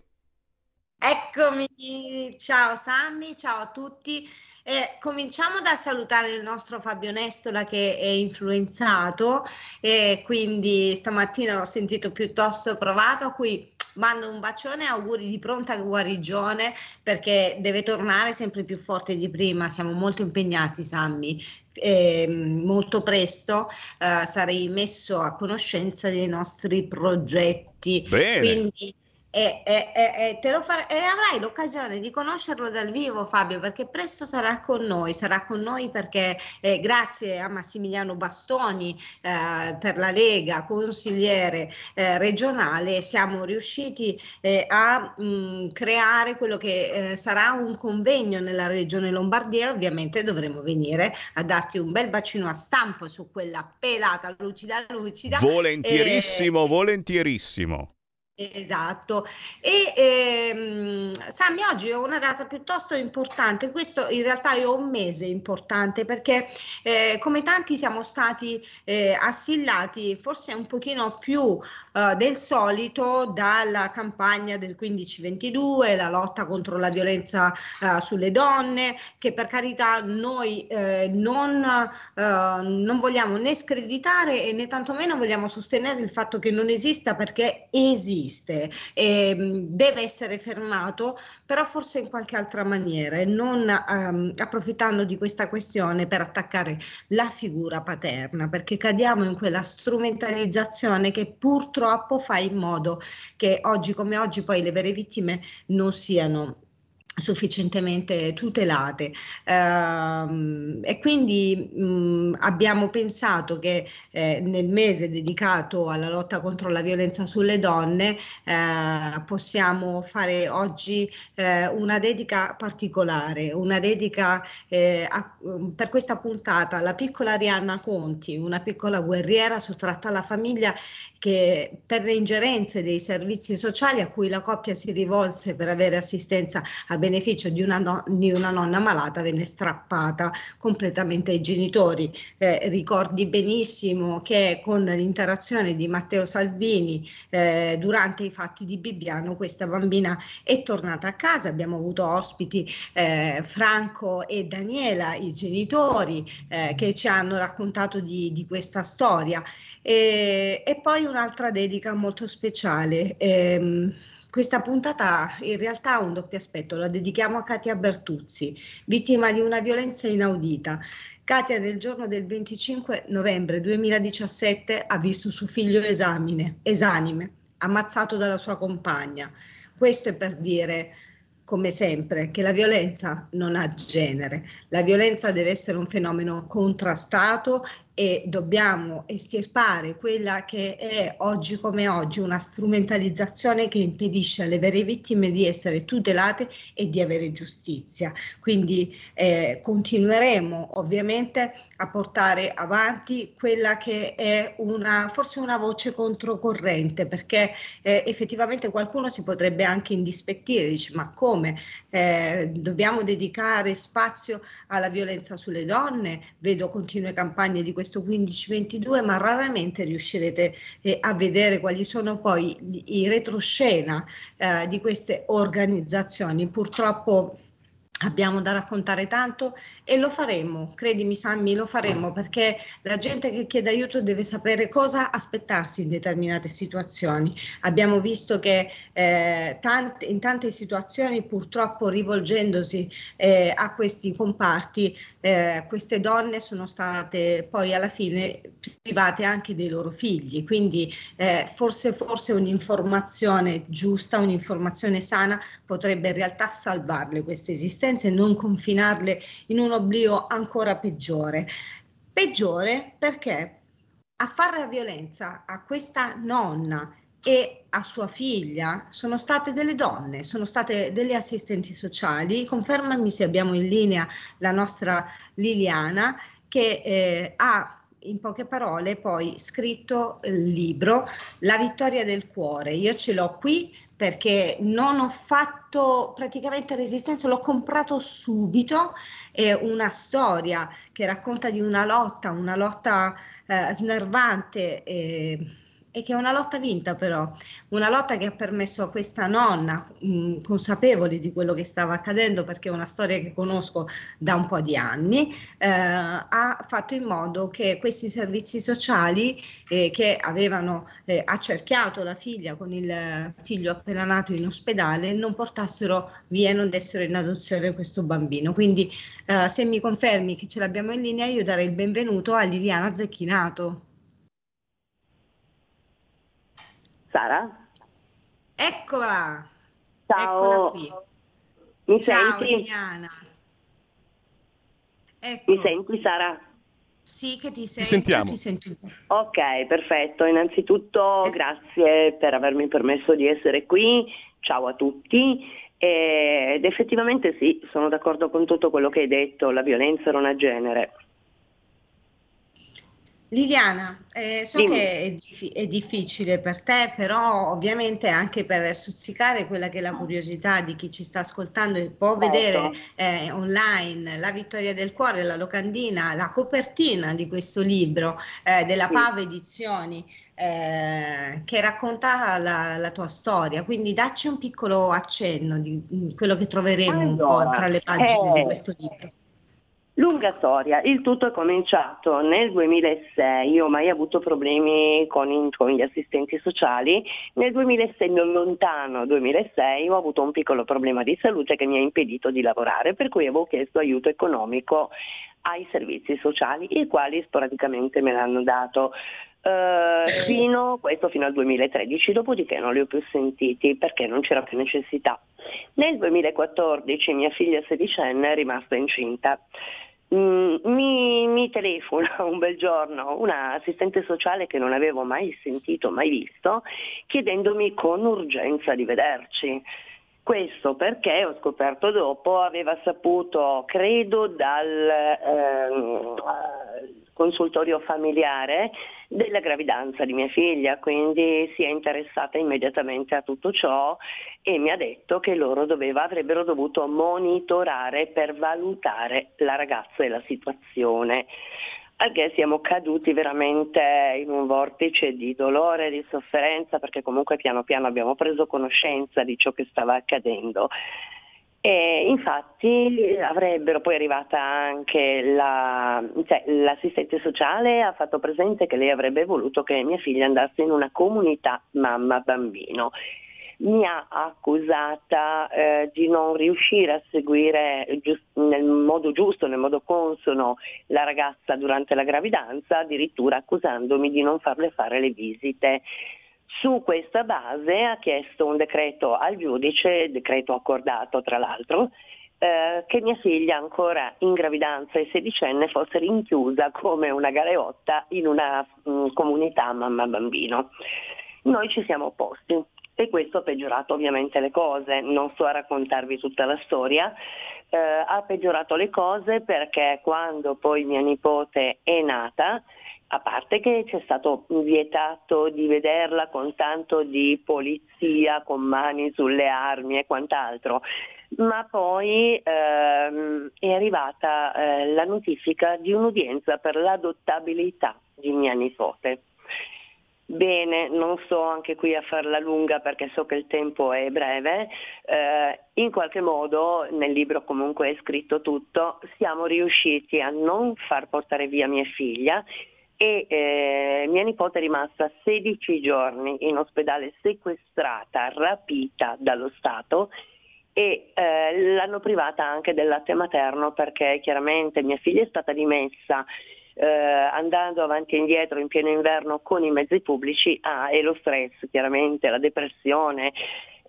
Eccomi, ciao Sammy, ciao a tutti. Eh, cominciamo da salutare il nostro Fabio Nestola che è influenzato e quindi stamattina l'ho sentito piuttosto provato, a cui mando un bacione e auguri di pronta guarigione perché deve tornare sempre più forte di prima. Siamo molto impegnati, Sammy. Eh, molto presto eh, sarei messo a conoscenza dei nostri progetti. Bene. Quindi e, e, e, fare, e, avrai l'occasione di conoscerlo dal vivo Fabio perché presto sarà con noi, sarà con noi perché eh, grazie a Massimiliano Bastoni eh, per la Lega, consigliere eh, regionale, siamo riusciti eh, a mh, mm, creare quello che eh, sarà un convegno nella regione Lombardia, ovviamente dovremo venire a darti un bel bacino a stampo su quella pelata lucida lucida. Volentierissimo, volentierissimo. Esatto, e ehm, Sammy oggi ho una data piuttosto importante, questo in realtà è un mese importante perché eh, come tanti siamo stati eh, assillati forse un pochino più eh, del solito dalla campagna del 1522, la lotta contro la violenza eh, sulle donne, che per carità noi eh, non, eh, non vogliamo né screditare né tantomeno vogliamo sostenere il fatto che non esista perché esiste esiste e mm, deve essere fermato, però forse in qualche altra maniera e non um, approfittando di questa questione per attaccare la figura paterna, perché cadiamo in quella strumentalizzazione che purtroppo fa in modo che oggi come oggi poi le vere vittime non siano sufficientemente tutelate. Uh, e quindi mh, abbiamo pensato che eh, nel mese dedicato alla lotta contro la violenza sulle donne eh, possiamo fare oggi eh, una dedica particolare, una dedica a, per questa puntata alla piccola Arianna Conti, una piccola guerriera sottratta alla famiglia che per le ingerenze dei servizi sociali a cui la coppia si rivolse per avere assistenza a beneficio di una, no, di una nonna malata venne strappata completamente ai genitori. Eh, ricordi benissimo che con l'interazione di Matteo Salvini eh, durante i fatti di Bibbiano questa bambina è tornata a casa, abbiamo avuto ospiti eh, Franco e Daniela, i genitori eh, che ci hanno raccontato di, di questa storia. E, e, poi un'altra dedica molto speciale. Ehm, questa puntata in realtà ha un doppio aspetto, la dedichiamo a Katia Bertuzzi, vittima di una violenza inaudita. Katia nel giorno del 25 novembre 2017 ha visto suo figlio esamine, esanime, ammazzato dalla sua compagna. Questo è per dire come sempre, che la violenza non ha genere, la violenza deve essere un fenomeno contrastato e dobbiamo estirpare quella che è oggi come oggi una strumentalizzazione che impedisce alle vere vittime di essere tutelate e di avere giustizia. Quindi eh, continueremo ovviamente a portare avanti quella che è una forse una voce controcorrente perché eh, effettivamente qualcuno si potrebbe anche indispettire, dice ma come eh, dobbiamo dedicare spazio alla violenza sulle donne? Vedo continue campagne di questo 15-22 ma raramente riuscirete eh, a vedere quali sono poi i retroscena eh, di queste organizzazioni. Purtroppo Abbiamo da raccontare tanto e lo faremo, credimi Sammy, lo faremo perché la gente che chiede aiuto deve sapere cosa aspettarsi in determinate situazioni. Abbiamo visto che eh, tante, in tante situazioni purtroppo rivolgendosi eh, a questi comparti eh, queste donne sono state poi alla fine private anche dei loro figli, quindi eh, forse, forse un'informazione giusta, un'informazione sana potrebbe in realtà salvarle queste esistenze e non confinarle in un oblio ancora peggiore. Peggiore perché a fare la violenza a questa nonna e a sua figlia sono state delle donne, sono state delle assistenti sociali. Confermami se abbiamo in linea la nostra Liliana che eh, ha in poche parole poi scritto il libro La vittoria del cuore. Io ce l'ho qui perché non ho fatto praticamente resistenza, l'ho comprato subito, è una storia che racconta di una lotta, una lotta eh, snervante. Eh, e che è una lotta vinta però, una lotta che ha permesso a questa nonna, mh, consapevole di quello che stava accadendo perché è una storia che conosco da un po' di anni, eh, ha fatto in modo che questi servizi sociali eh, che avevano eh, accerchiato la figlia con il figlio appena nato in ospedale non portassero via e non dessero in adozione questo bambino. Quindi eh, se mi confermi che ce l'abbiamo in linea io darei il benvenuto a Liliana Zecchinato. Sara? Eccola! Ciao! Eccola qui. Mi Ciao senti? Liliana. Ecco. Mi senti Sara? Sì, che ti sento. sentiamo. Ti sento. Ok, perfetto. Innanzitutto grazie per avermi permesso di essere qui. Ciao a tutti. Ed effettivamente sì, sono d'accordo con tutto quello che hai detto, la violenza non ha genere. Liliana, eh, so Dimmi. che è, diffi- è difficile per te, però ovviamente anche per stuzzicare quella che è la curiosità di chi ci sta ascoltando e può Certo. vedere eh, online la vittoria del cuore, la locandina, la copertina di questo libro eh, della Sì. Pava Edizioni eh, che racconta la, la tua storia. Quindi dacci un piccolo accenno di di quello che troveremo un po' Allora, tra le pagine di eh, questo libro. Lunga storia, il tutto è cominciato nel 2006, io ho mai avuto problemi con, con gli assistenti sociali, nel 2006, nel lontano 2006, ho avuto un piccolo problema di salute che mi ha impedito di lavorare, per cui avevo chiesto aiuto economico ai servizi sociali, i quali sporadicamente me l'hanno dato. eh, fino, questo fino al 2013, dopodiché non li ho più sentiti perché non c'era più necessità. Nel 2014 mia figlia sedicenne è rimasta incinta. Mm, mi, mi telefona un bel giorno una assistente sociale che non avevo mai sentito, mai visto, chiedendomi con urgenza di vederci. Questo perché ho scoperto dopo, aveva saputo, credo, dal eh, consultorio familiare della gravidanza di mia figlia, quindi si è interessata immediatamente a tutto ciò e mi ha detto che loro doveva- avrebbero dovuto monitorare per valutare la ragazza e la situazione. Al siamo caduti veramente in un vortice di dolore, di sofferenza, perché comunque piano piano abbiamo preso conoscenza di ciò che stava accadendo. E infatti avrebbero poi arrivata anche la, cioè, l'assistente sociale ha fatto presente che lei avrebbe voluto che mia figlia andasse in una comunità mamma-bambino. Mi ha accusata eh, di non riuscire a seguire gius- nel modo giusto, nel modo consono la ragazza durante la gravidanza, addirittura accusandomi di non farle fare le visite. Su questa base ha chiesto un decreto al giudice, decreto accordato tra l'altro, eh, che mia figlia ancora in gravidanza e sedicenne fosse rinchiusa come una galeotta in una mh, mm, comunità mamma-bambino. Noi ci siamo opposti e questo ha peggiorato ovviamente le cose, non sto a raccontarvi tutta la storia, eh, ha peggiorato le cose perché quando poi mia nipote è nata, a parte che ci è stato vietato di vederla con tanto di polizia, con mani sulle armi e quant'altro, ma poi ehm, è arrivata eh, la notifica di un'udienza per l'adottabilità di mia nipote. Bene, non sto anche qui a farla lunga perché so che il tempo è breve, eh, in qualche modo nel libro comunque è scritto tutto, siamo riusciti a non far portare via mia figlia e eh, mia nipote è rimasta 16 giorni in ospedale sequestrata, rapita dallo Stato e eh, l'hanno privata anche del latte materno perché chiaramente mia figlia è stata dimessa eh, andando avanti e indietro in pieno inverno con i mezzi pubblici ah, e lo stress, chiaramente la depressione,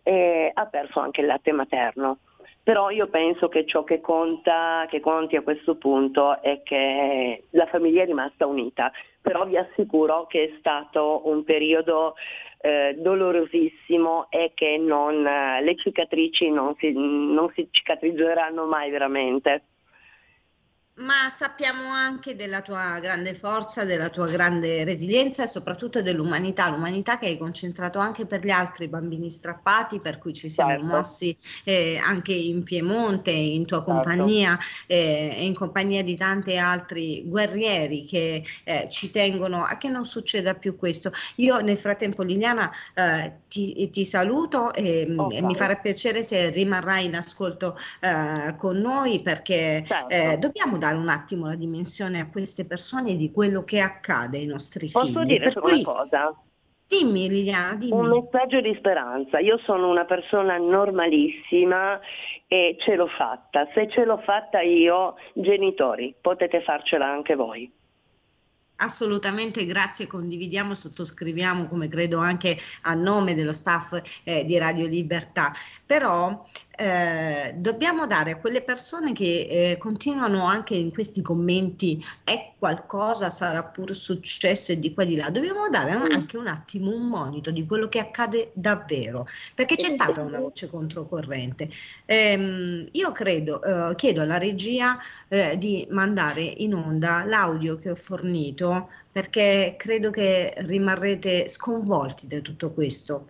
eh, ha perso anche il latte materno. Però io penso che ciò che conta, che conti a questo punto è che la famiglia è rimasta unita, però vi assicuro che è stato un periodo eh, dolorosissimo e che non, le cicatrici non si, non si cicatrizzeranno mai veramente ma sappiamo anche della tua grande forza, della tua grande resilienza e soprattutto dell'umanità, l'umanità che hai concentrato anche per gli altri bambini strappati, per cui ci siamo certo. mossi eh, anche in Piemonte, in tua certo. compagnia eh, e in compagnia di tanti altri guerrieri che eh, ci tengono a che non succeda più questo. Io nel frattempo Liliana eh, ti, ti, saluto e, oh, e mi farà piacere se rimarrai in ascolto eh, con noi perché certo. Eh, dobbiamo dare un attimo la dimensione a queste persone di quello che accade ai nostri Posso figli. Posso dire per cui... una cosa? Dimmi Liliana, dimmi. Un messaggio di speranza. Io sono una persona normalissima e ce l'ho fatta. Se ce l'ho fatta io, genitori, potete farcela anche voi. Assolutamente, grazie, condividiamo, sottoscriviamo come credo anche a nome dello staff eh, di Radio Libertà, però eh, dobbiamo dare a quelle persone che eh, continuano anche in questi commenti è qualcosa, sarà pur successo e di qua e di là, dobbiamo dare mm. anche un attimo un monito di quello che accade davvero, perché c'è stata una voce controcorrente. Ehm, io credo, eh, chiedo alla regia eh, di mandare in onda l'audio che ho fornito perché credo che rimarrete sconvolti da tutto questo.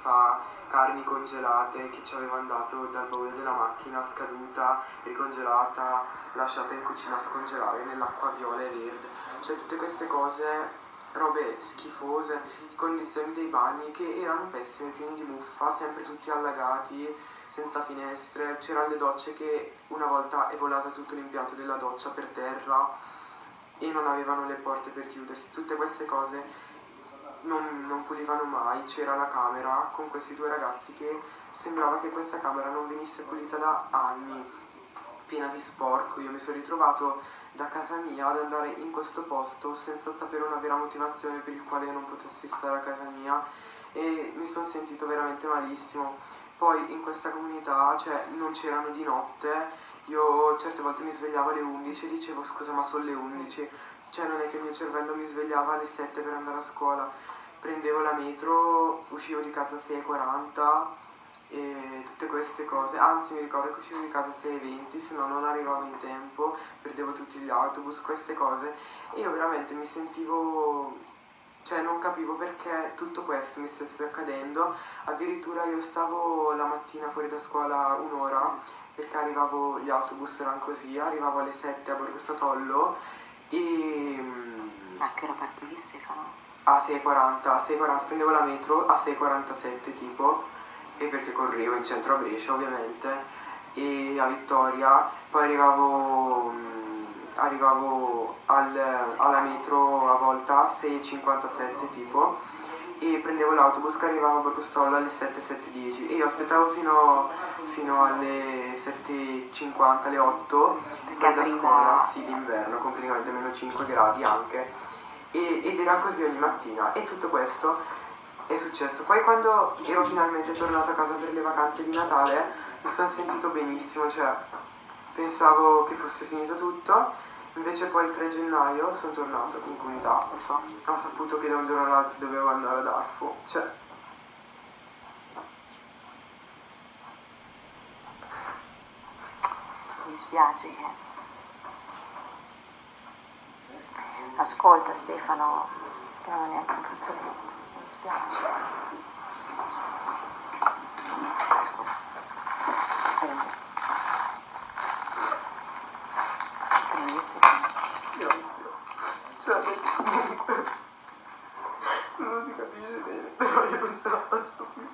Fa carni congelate che ci avevano dato dal baule della macchina scaduta, ricongelata, lasciata in cucina a scongelare nell'acqua viola e verde. Cioè tutte queste cose, robe schifose, condizioni dei bagni che erano pessime, pieni di muffa, sempre tutti allagati, senza finestre. C'erano le docce che una volta è volato tutto l'impianto della doccia per terra e non avevano le porte per chiudersi. Tutte queste cose non, non pulivano mai, c'era la camera con questi due ragazzi che sembrava che questa camera non venisse pulita da anni, piena di sporco. Io mi sono ritrovato da casa mia ad andare in questo posto senza sapere una vera motivazione per il quale io non potessi stare a casa mia e mi sono sentito veramente malissimo. Poi in questa comunità cioè, non c'erano di notte, io certe volte mi svegliavo alle 11 e dicevo scusa ma sono le 11, cioè non è che il mio cervello mi svegliava alle 7 per andare a scuola. Prendevo la metro, uscivo di casa 6.40 e tutte queste cose, anzi mi ricordo che uscivo di casa 6.20 se no non arrivavo in tempo, perdevo tutti gli autobus, queste cose. E io veramente mi sentivo, cioè non capivo perché tutto questo mi stesse accadendo, addirittura io stavo la mattina fuori da scuola un'ora perché arrivavo, gli autobus erano così, arrivavo alle 7 a Borgo Statollo e... A che ora partivi Stefano? a 6.40, a 6.40 prendevo la metro a 6.47 tipo, e perché correvo in centro a Brescia ovviamente, e a Vittoria, poi arrivavo, mm, arrivavo al, alla metro a volta a 6.57 tipo, e prendevo l'autobus che arrivava a Borgostollo alle 7, 7.10 e io aspettavo fino, fino alle 7.50, alle 8 poi da scuola, sì d'inverno, con praticamente meno 5 gradi anche. E, ed era così ogni mattina. E tutto questo è successo. Poi quando ero finalmente tornata a casa per le vacanze di Natale mi sono sentito benissimo, cioè pensavo che fosse finito tutto, invece poi il 3 gennaio sono tornato in comunità, ho saputo che da un giorno all'altro dovevo andare ad Arfo, cioè mi dispiace che... Ascolta Stefano, non è neanche un fazzoletto, mi dispiace. Scusa. Prendi. Prendi Stefano. Grazie. Cioè, comunque, non si capisce bene, però io non ce la faccio più.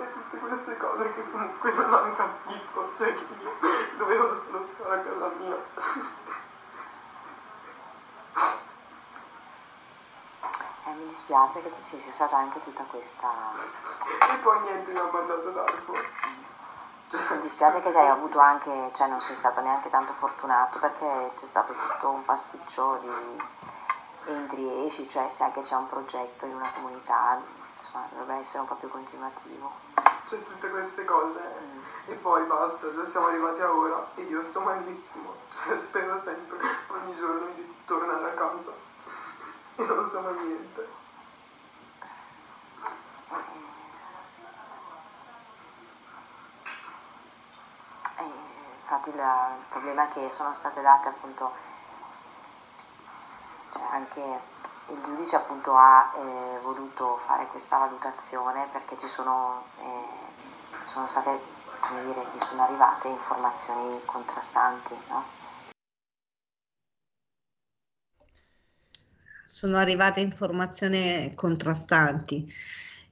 E tutte queste cose che comunque non hanno capito, cioè dovevo solo stare a casa mia. Eh, mi dispiace che ci sia stata anche tutta questa... E poi niente, mi ha mandato d'arco. Mi dispiace che hai avuto anche, cioè non sei stato neanche tanto fortunato perché c'è stato tutto un pasticcio di entri e esci, cioè sai che c'è un progetto in una comunità, insomma dovrebbe essere un po' più continuativo. Cioè tutte queste cose e poi basta, già siamo arrivati a ora e io sto malissimo. Cioè spero sempre ogni giorno di tornare a casa e non sono niente. Infatti la- il problema è che sono state date appunto, cioè anche il giudice appunto ha eh, voluto fare questa valutazione perché ci sono, eh, sono state, come dire, gli sono arrivate informazioni contrastanti, no? sono arrivate informazioni contrastanti.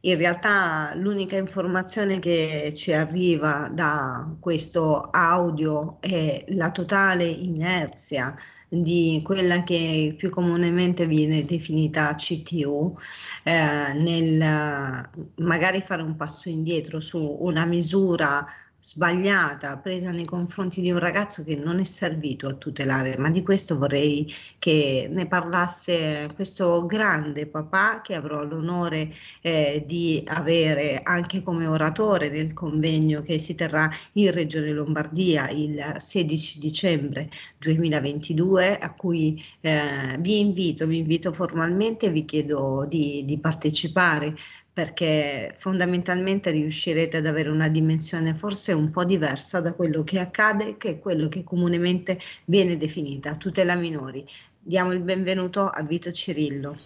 In realtà l'unica informazione che ci arriva da questo audio è la totale inerzia di quella che più comunemente viene definita CTO, eh, nel magari fare un passo indietro su una misura sbagliata presa nei confronti di un ragazzo che non è servito a tutelare, ma di questo vorrei che ne parlasse questo grande papà che avrò l'onore eh, di avere anche come oratore nel convegno che si terrà in Regione Lombardia il 16 dicembre 2022 a cui eh, vi invito, vi invito formalmente, vi chiedo di, di partecipare perché fondamentalmente riuscirete ad avere una dimensione forse un po' diversa da quello che accade, che è quello che comunemente viene definita tutela minori. Diamo il benvenuto a Vito Cirillo.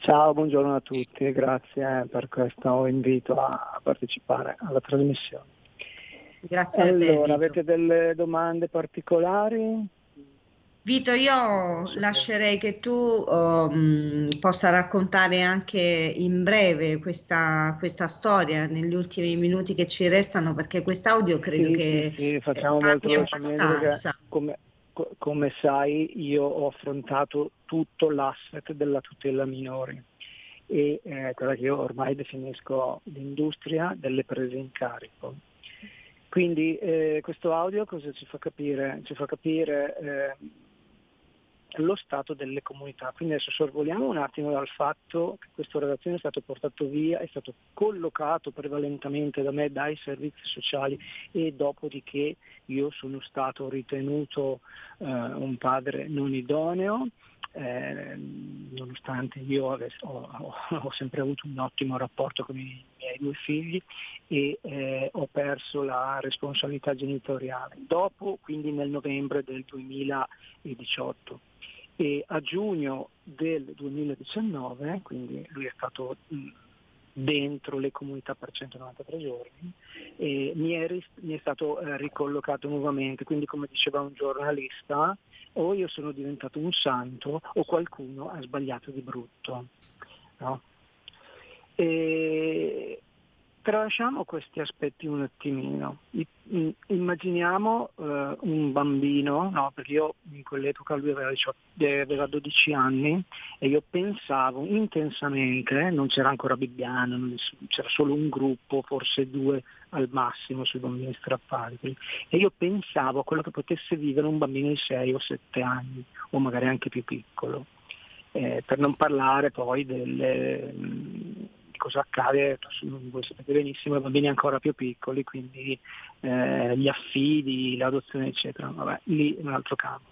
Ciao, buongiorno a tutti e grazie per questo invito a partecipare alla trasmissione. Grazie a te. Allora, Vito. avete delle domande particolari? Vito, io lascerei che tu um, possa raccontare anche in breve questa, questa storia negli ultimi minuti che ci restano, perché quest'audio credo Sì, che sì, sì, facciamo eh, molto velocemente perché abbastanza. come, co- come sai io ho affrontato tutto l'asset della tutela minori e eh, quella che io ormai definisco l'industria delle prese in carico. Quindi eh, questo audio cosa ci fa capire? Ci fa capire eh, lo stato delle comunità. Quindi adesso sorvoliamo un attimo dal fatto che questo ragazzino è stato portato via, è stato collocato prevalentemente da me dai servizi sociali e dopodiché io sono stato ritenuto eh, un padre non idoneo. eh, nonostante io avess- ho, ho- ho sempre avuto un ottimo rapporto con i miei due figli e eh, ho perso la responsabilità genitoriale. Dopo, quindi nel novembre del 2018 e a giugno del 2019, quindi lui è stato mh, dentro le comunità per 193 giorni, mi, è, mi è stato eh, ricollocato nuovamente, quindi come diceva un giornalista, o io sono diventato un santo o qualcuno ha sbagliato di brutto. no? E tralasciamo questi aspetti un attimino. Mm, Immaginiamo eh, un bambino, no, perché io in quell'epoca lui aveva, 18 eh, aveva 12 anni e io pensavo intensamente, non c'era ancora Bibbiano, c'era solo un gruppo, forse due al massimo sui bambini strappati, e io pensavo a quello che potesse vivere un bambino di 6 o 7 anni, o magari anche più piccolo. eh, per non parlare poi delle, cosa accade, voi sapete benissimo, ai bambini ancora più piccoli, quindi eh, gli affidi, l'adozione eccetera, vabbè, lì è un altro campo.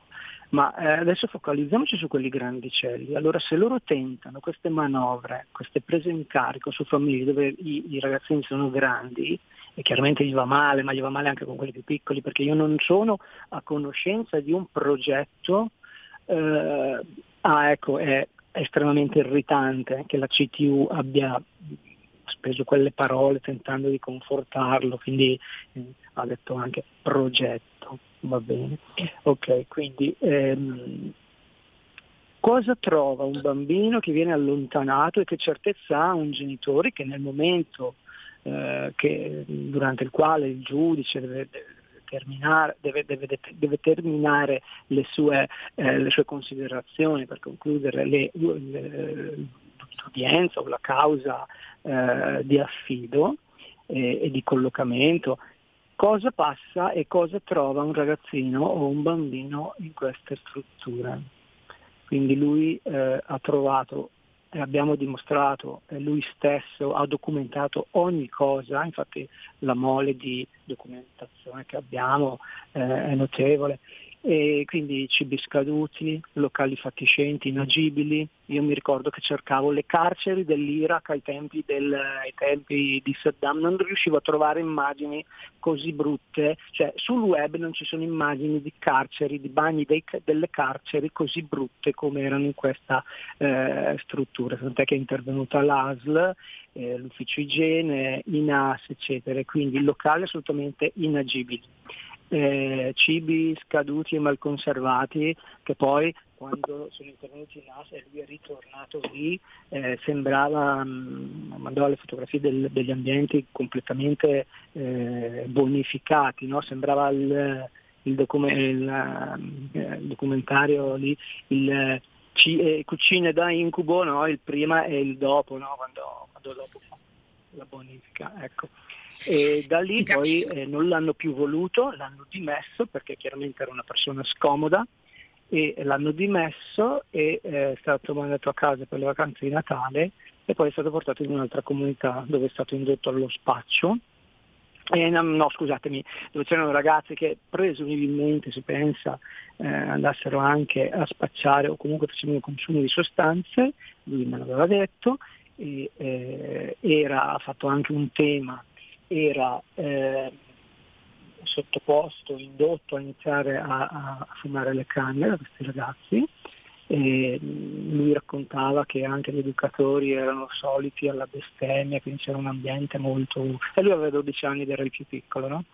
Ma eh, adesso focalizziamoci su quelli grandicelli. Allora se loro tentano queste manovre, queste prese in carico su famiglie dove i, i ragazzini sono grandi, e chiaramente gli va male, ma gli va male anche con quelli più piccoli, perché io non sono a conoscenza di un progetto, eh, ah ecco, è estremamente irritante che la CTU abbia speso quelle parole tentando di confortarlo, quindi eh, ha detto anche progetto, va bene. Ok, quindi ehm, cosa trova un bambino che viene allontanato e che certezza ha un genitore che nel momento eh, che, durante il quale il giudice deve, deve terminare, deve, deve, deve terminare le, sue, eh, le, sue, considerazioni per concludere le, le, l'udienza o la causa eh, di affido e, e di collocamento, cosa passa e cosa trova un ragazzino o un bambino in queste strutture. Quindi lui eh, ha trovato abbiamo dimostrato, eh, lui stesso ha documentato ogni cosa, infatti la mole di documentazione che abbiamo eh, è notevole e quindi cibi scaduti, locali fatiscenti, inagibili. Io mi ricordo che cercavo le carceri dell'Iraq ai tempi, del, ai tempi, di Saddam, non riuscivo a trovare immagini così brutte, cioè sul web non ci sono immagini di carceri, di bagni dei, delle carceri così brutte come erano in questa eh, struttura, tant'è che è intervenuta l'ASL, eh, l'ufficio igiene, INAS, eccetera, quindi locali assolutamente inagibili eh, cibi scaduti e mal conservati che poi quando sono intervenuti in ASA e lui è ritornato lì eh, sembrava, mh, mm, mandava le fotografie del, degli ambienti completamente eh, bonificati, no? sembrava il, il, docu- il, eh, il, documentario lì, il, eh, cucine da incubo, no? il prima e il dopo, no? quando, quando dopo la bonifica. Ecco. E da lì poi eh, non l'hanno più voluto, l'hanno dimesso perché chiaramente era una persona scomoda e l'hanno dimesso e eh, è stato mandato a casa per le vacanze di Natale e poi è stato portato in un'altra comunità dove è stato indotto allo spaccio. Eh, no, no, scusatemi, dove c'erano ragazzi che presumibilmente si pensa eh, andassero anche a spacciare o comunque facevano consumo di sostanze, lui me l'aveva detto, e, eh, era, ha fatto anche un tema era eh, sottoposto, indotto a iniziare a, a, fumare le canne da questi ragazzi. E lui raccontava che anche gli educatori erano soliti alla bestemmia, quindi c'era un ambiente molto... e lui aveva 12 anni ed era il più piccolo, no?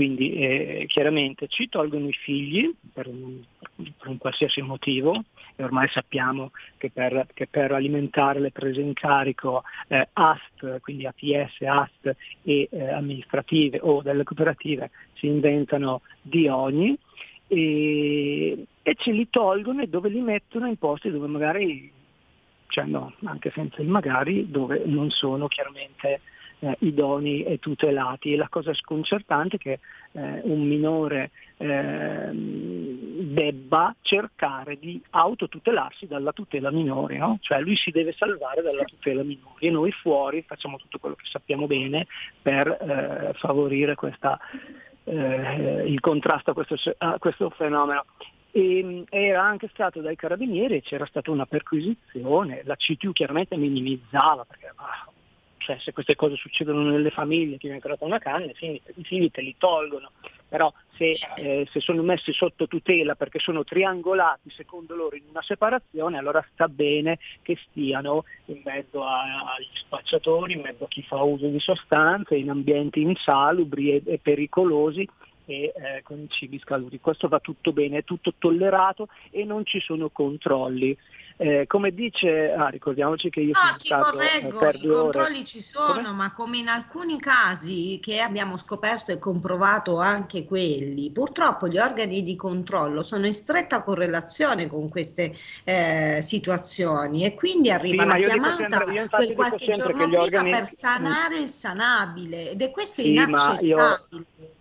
Quindi eh, chiaramente ci tolgono i figli per un, per un, qualsiasi motivo e ormai sappiamo che per, che per alimentare le prese in carico eh, AST, quindi APS, AST e eh, amministrative o delle cooperative si inventano di ogni e, e ce li tolgono e dove li mettono? In posti dove magari, cioè no, anche senza il magari, dove non sono chiaramente eh, idonei e tutelati. E la cosa sconcertante è che eh, un minore eh, debba cercare di autotutelarsi dalla tutela minore, no? cioè lui si deve salvare dalla tutela minore e noi fuori facciamo tutto quello che sappiamo bene per eh, favorire questa, eh, il contrasto a questo, a questo fenomeno e era anche stato dai carabinieri c'era stata una perquisizione, la CTU chiaramente minimizzava perché ah, cioè se queste cose succedono nelle famiglie, ti viene creata una canna, i figli, i figli te li tolgono, però se, eh, se, sono messi sotto tutela perché sono triangolati secondo loro in una separazione, allora sta bene che stiano in mezzo a, agli spacciatori, in mezzo a chi fa uso di sostanze, in ambienti insalubri e, e pericolosi e eh, con i cibi scaduti. Questo va tutto bene, è tutto tollerato e non ci sono controlli. Eh, come dice, ah, ricordiamoci che io no, sono stato eh, correggo, per i controlli ore. ci sono, come? ma come in alcuni casi che abbiamo scoperto e comprovato anche quelli, purtroppo gli organi di controllo sono in stretta correlazione con queste eh, situazioni e quindi arriva sì, la chiamata sempre, quel qualche giorno prima organi... per sanare il sanabile ed è questo sì, inaccettabile.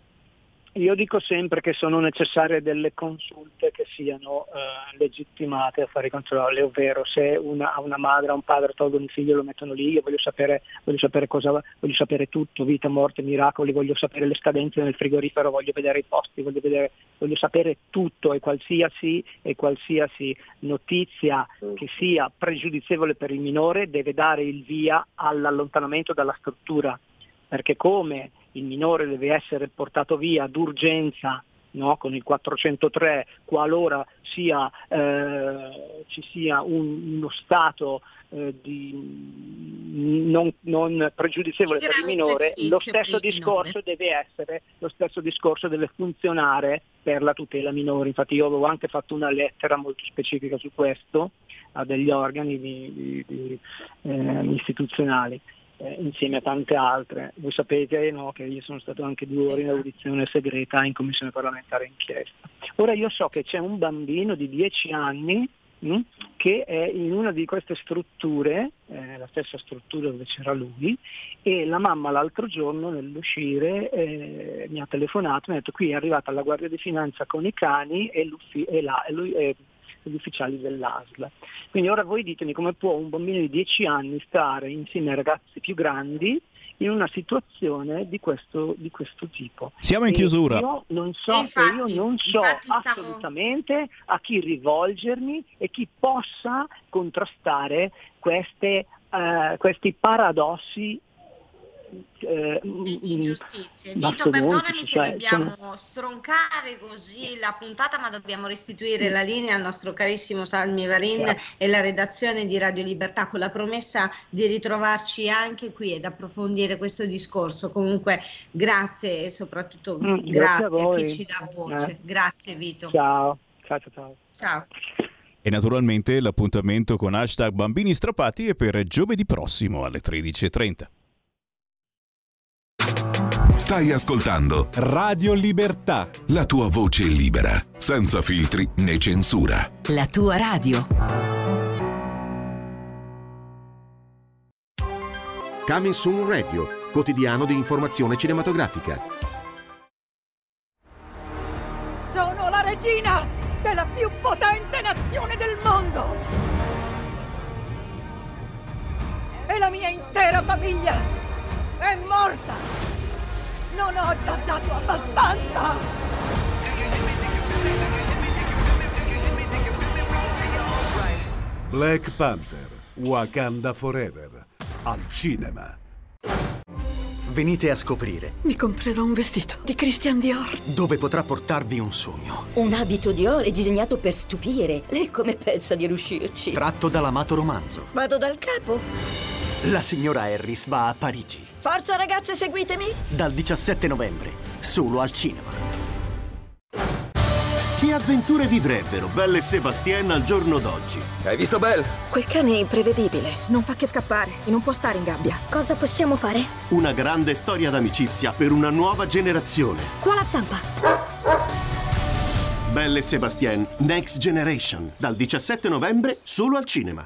Io dico sempre che sono necessarie delle consulte che siano eh, legittimate a fare i controlli, ovvero se una, una madre o un padre tolgono il figlio e lo mettono lì, io voglio sapere, voglio sapere cosa, voglio sapere tutto, vita, morte, miracoli, voglio sapere le scadenze nel frigorifero, voglio vedere i posti, voglio, vedere, voglio sapere tutto e qualsiasi, e qualsiasi notizia che sia pregiudizievole per il minore deve dare il via all'allontanamento dalla struttura, perché come il minore deve essere portato via d'urgenza no? con il 403 qualora sia, eh, ci sia un, uno stato eh, di, non, non, pregiudizievole per il minore, lo stesso discorso deve essere, lo stesso discorso deve funzionare per la tutela minore. Infatti io avevo anche fatto una lettera molto specifica su questo a degli organi di, di, eh, istituzionali eh, insieme a tante altre. Voi sapete no, che io sono stato anche due ore in audizione segreta in commissione parlamentare inchiesta. Ora io so che c'è un bambino di 10 anni mh, hm, che è in una di queste strutture, eh, la stessa struttura dove c'era lui, e la mamma l'altro giorno nell'uscire eh, mi ha telefonato mi ha detto qui è arrivata la Guardia di Finanza con i cani e, e, la, e lui, gli ufficiali dell'ASL. Quindi ora voi ditemi come può un bambino di 10 anni stare insieme ai ragazzi più grandi in una situazione di questo, di questo tipo. Siamo in e chiusura. Io non so, infatti, io non so assolutamente stavo... a chi rivolgermi e chi possa contrastare queste, uh, questi paradossi eh, ingiustizie. Vito, perdonami se cioè, dobbiamo sono... stroncare così la puntata, ma dobbiamo restituire la linea al nostro carissimo Salmi Varin yeah. e la redazione di Radio Libertà con la promessa di ritrovarci anche qui ed approfondire questo discorso. Comunque, grazie e soprattutto mm, grazie, grazie a, a, chi ci dà voce. Eh. Grazie Vito. Ciao. Ciao, ciao, ciao. Ciao. E naturalmente l'appuntamento con hashtag Bambini Strappati è per giovedì prossimo alle 13.30. Stai ascoltando Radio Libertà. La tua voce libera, senza filtri né censura. La tua radio. Coming Soon Radio, quotidiano di informazione cinematografica. Sono la regina della più potente nazione del mondo. E la mia intera famiglia è morta. Non ho già dato abbastanza! Black Panther, Wakanda Forever, al cinema. Venite a scoprire. Mi comprerò un vestito di Christian Dior. Dove potrà portarvi un sogno. Un abito Dior è disegnato per stupire. Lei come pensa di riuscirci? Tratto dall'amato romanzo. Vado dal capo. La signora Harris va a Parigi. Forza ragazze, seguitemi! Dal 17 novembre, solo al cinema. Che avventure vivrebbero Belle e Sebastien al giorno d'oggi? Hai visto Belle? Quel cane è imprevedibile, non fa che scappare e non può stare in gabbia. Cosa possiamo fare? Una grande storia d'amicizia per una nuova generazione. Qua la zampa! Belle e Sebastien Next Generation, dal 17 novembre solo al cinema.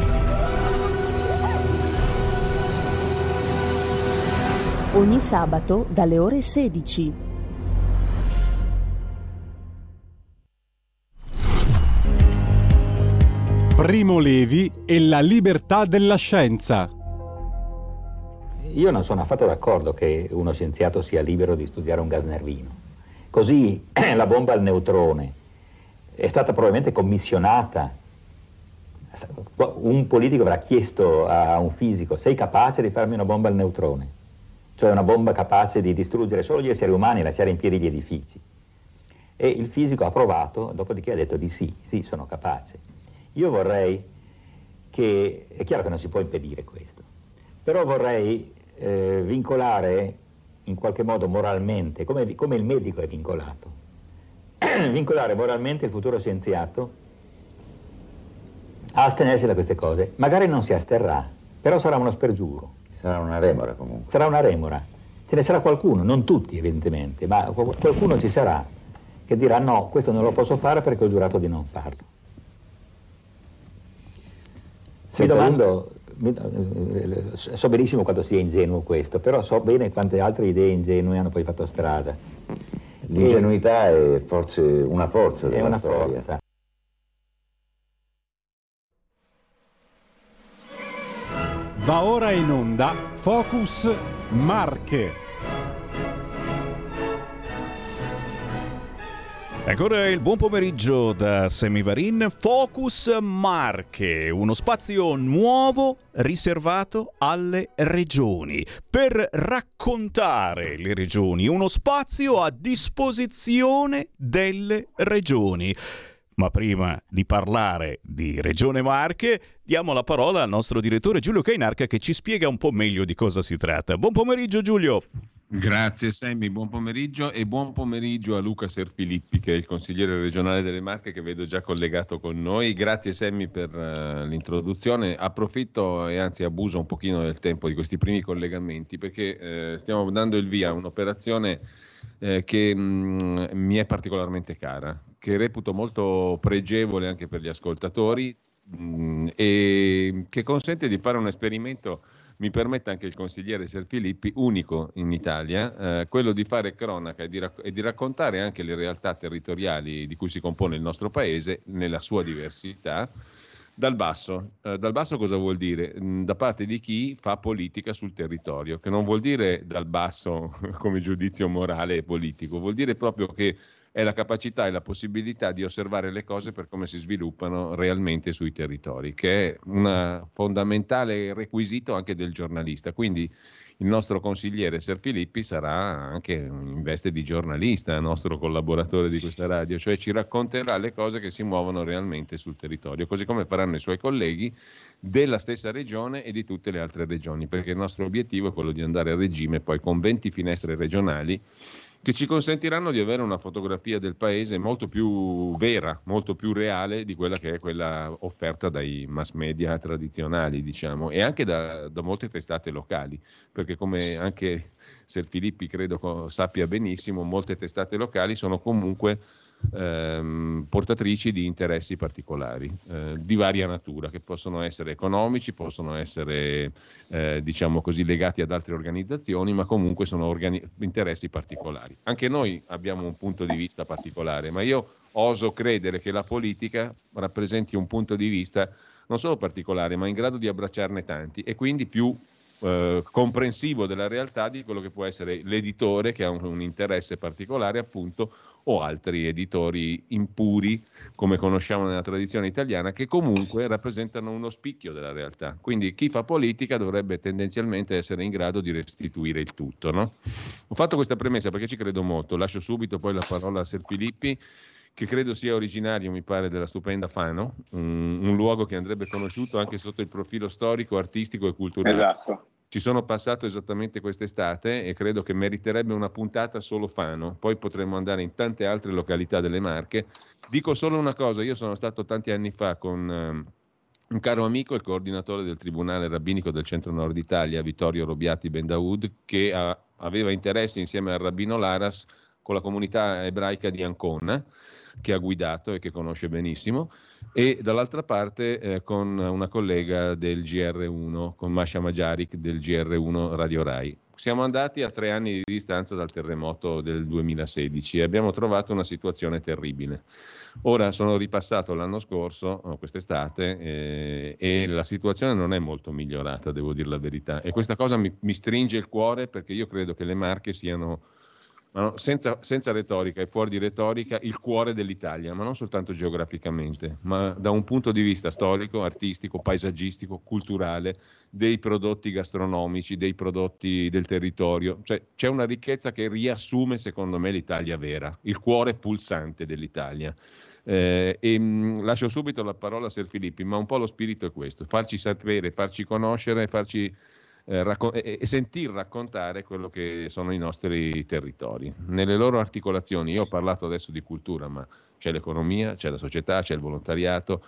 Ogni sabato dalle ore 16. Primo Levi e la libertà della scienza. Io non sono affatto d'accordo che uno scienziato sia libero di studiare un gas nervino. Così la bomba al neutrone è stata probabilmente commissionata. Un politico avrà chiesto a un fisico, sei capace di farmi una bomba al neutrone? Cioè una bomba capace di distruggere solo gli esseri umani e lasciare in piedi gli edifici. E il fisico ha provato, dopodiché ha detto di sì, sì, sono capace. Io vorrei che, è chiaro che non si può impedire questo, però vorrei eh, vincolare in qualche modo moralmente, come, come il medico è vincolato, vincolare moralmente il futuro scienziato a astenersi da queste cose. Magari non si asterrà, però sarà uno spergiuro. Sarà una remora comunque. Sarà una remora. Ce ne sarà qualcuno, non tutti evidentemente, ma qualcuno ci sarà che dirà no, questo non lo posso fare perché ho giurato di non farlo. Mi domando, mi- so benissimo quanto sia ingenuo questo, però so bene quante altre idee ingenue hanno poi fatto strada. L'ingenuità è forse una forza È della una storia. forza. Va ora in onda Focus Marche. Ancora il buon pomeriggio da Semivarin, Focus Marche, uno spazio nuovo riservato alle regioni, per raccontare le regioni, uno spazio a disposizione delle regioni. Ma prima di parlare di Regione Marche, diamo la parola al nostro direttore Giulio Cainarca che ci spiega un po' meglio di cosa si tratta. Buon pomeriggio Giulio! Grazie Sammy, buon pomeriggio e buon pomeriggio a Luca Serfilippi che è il consigliere regionale delle Marche che vedo già collegato con noi. Grazie Sammy per eh, l'introduzione. Approfitto e anzi abuso un pochino del tempo di questi primi collegamenti perché eh, stiamo dando il via a un'operazione eh, che mh, mi è particolarmente cara, che reputo molto pregevole anche per gli ascoltatori mh, e che consente di fare un esperimento mi permette anche il consigliere Serfilippi, unico in Italia, eh, quello di fare cronaca e di, rac- e di raccontare anche le realtà territoriali di cui si compone il nostro paese nella sua diversità. Dal basso. Eh, dal basso cosa vuol dire? Mm, Da parte di chi fa politica sul territorio, che non vuol dire dal basso come giudizio morale e politico, vuol dire proprio che è la capacità e la possibilità di osservare le cose per come si sviluppano realmente sui territori, che è un fondamentale requisito anche del giornalista. Quindi il nostro consigliere Ser Filippi sarà anche in veste di giornalista, nostro collaboratore di questa radio, cioè ci racconterà le cose che si muovono realmente sul territorio, così come faranno i suoi colleghi della stessa regione e di tutte le altre regioni, perché il nostro obiettivo è quello di andare a regime poi con 20 finestre regionali che ci consentiranno di avere una fotografia del paese molto più vera, molto più reale di quella che è quella offerta dai mass media tradizionali, diciamo, e anche da, da molte testate locali, perché come anche Ser Filippi credo sappia benissimo, molte testate locali sono comunque ehm, portatrici di interessi particolari eh, di varia natura, che possono essere economici, possono essere eh, diciamo così legati ad altre organizzazioni, ma comunque sono organi- interessi particolari. Anche noi abbiamo un punto di vista particolare, ma io oso credere che la politica rappresenti un punto di vista non solo particolare, ma in grado di abbracciarne tanti e quindi più eh, comprensivo della realtà di quello che può essere l'editore che ha un, un interesse particolare, appunto, o altri editori impuri, come conosciamo nella tradizione italiana, che comunque rappresentano uno spicchio della realtà. Quindi chi fa politica dovrebbe tendenzialmente essere in grado di restituire il tutto. no? Ho fatto questa premessa perché ci credo molto, lascio subito poi la parola a Ser Filippi che credo sia originario, mi pare, della stupenda Fano, un, un luogo che andrebbe conosciuto anche sotto il profilo storico, artistico e culturale. Esatto. Ci sono passato esattamente quest'estate e credo che meriterebbe una puntata solo Fano, poi potremmo andare in tante altre località delle Marche. Dico solo una cosa, io sono stato tanti anni fa con ehm, un caro amico, il coordinatore del Tribunale Rabbinico del Centro Nord Italia, Vittorio Robiati Bendaud, che ha- aveva interesse insieme al rabbino Laras con la comunità ebraica di Ancona, che ha guidato e che conosce benissimo, e dall'altra parte eh, con una collega del GR1, con Masha Majarik del GR1 Radio Rai. siamo andati a tre anni di distanza dal terremoto del 2016 e abbiamo trovato una situazione terribile. Ora sono ripassato l'anno scorso, eh, quest'estate, eh, e la situazione non è molto migliorata, devo dire la verità. E questa cosa mi, mi stringe il cuore perché io credo che le Marche siano no, senza, senza, retorica e fuori di retorica, il cuore dell'Italia, ma non soltanto geograficamente, ma da un punto di vista storico, artistico, paesaggistico, culturale, dei prodotti gastronomici, dei prodotti del territorio. Cioè, c'è una ricchezza che riassume, secondo me, l'Italia vera, il cuore pulsante dell'Italia. Eh, e mh, mm, lascio subito la parola a Ser Filippi, ma un po' lo spirito è questo, farci sapere, farci conoscere, farci eh, raccon- e, e sentir raccontare quello che sono i nostri territori. Nelle loro articolazioni, io ho parlato adesso di cultura, ma c'è l'economia, c'è la società, c'è il volontariato,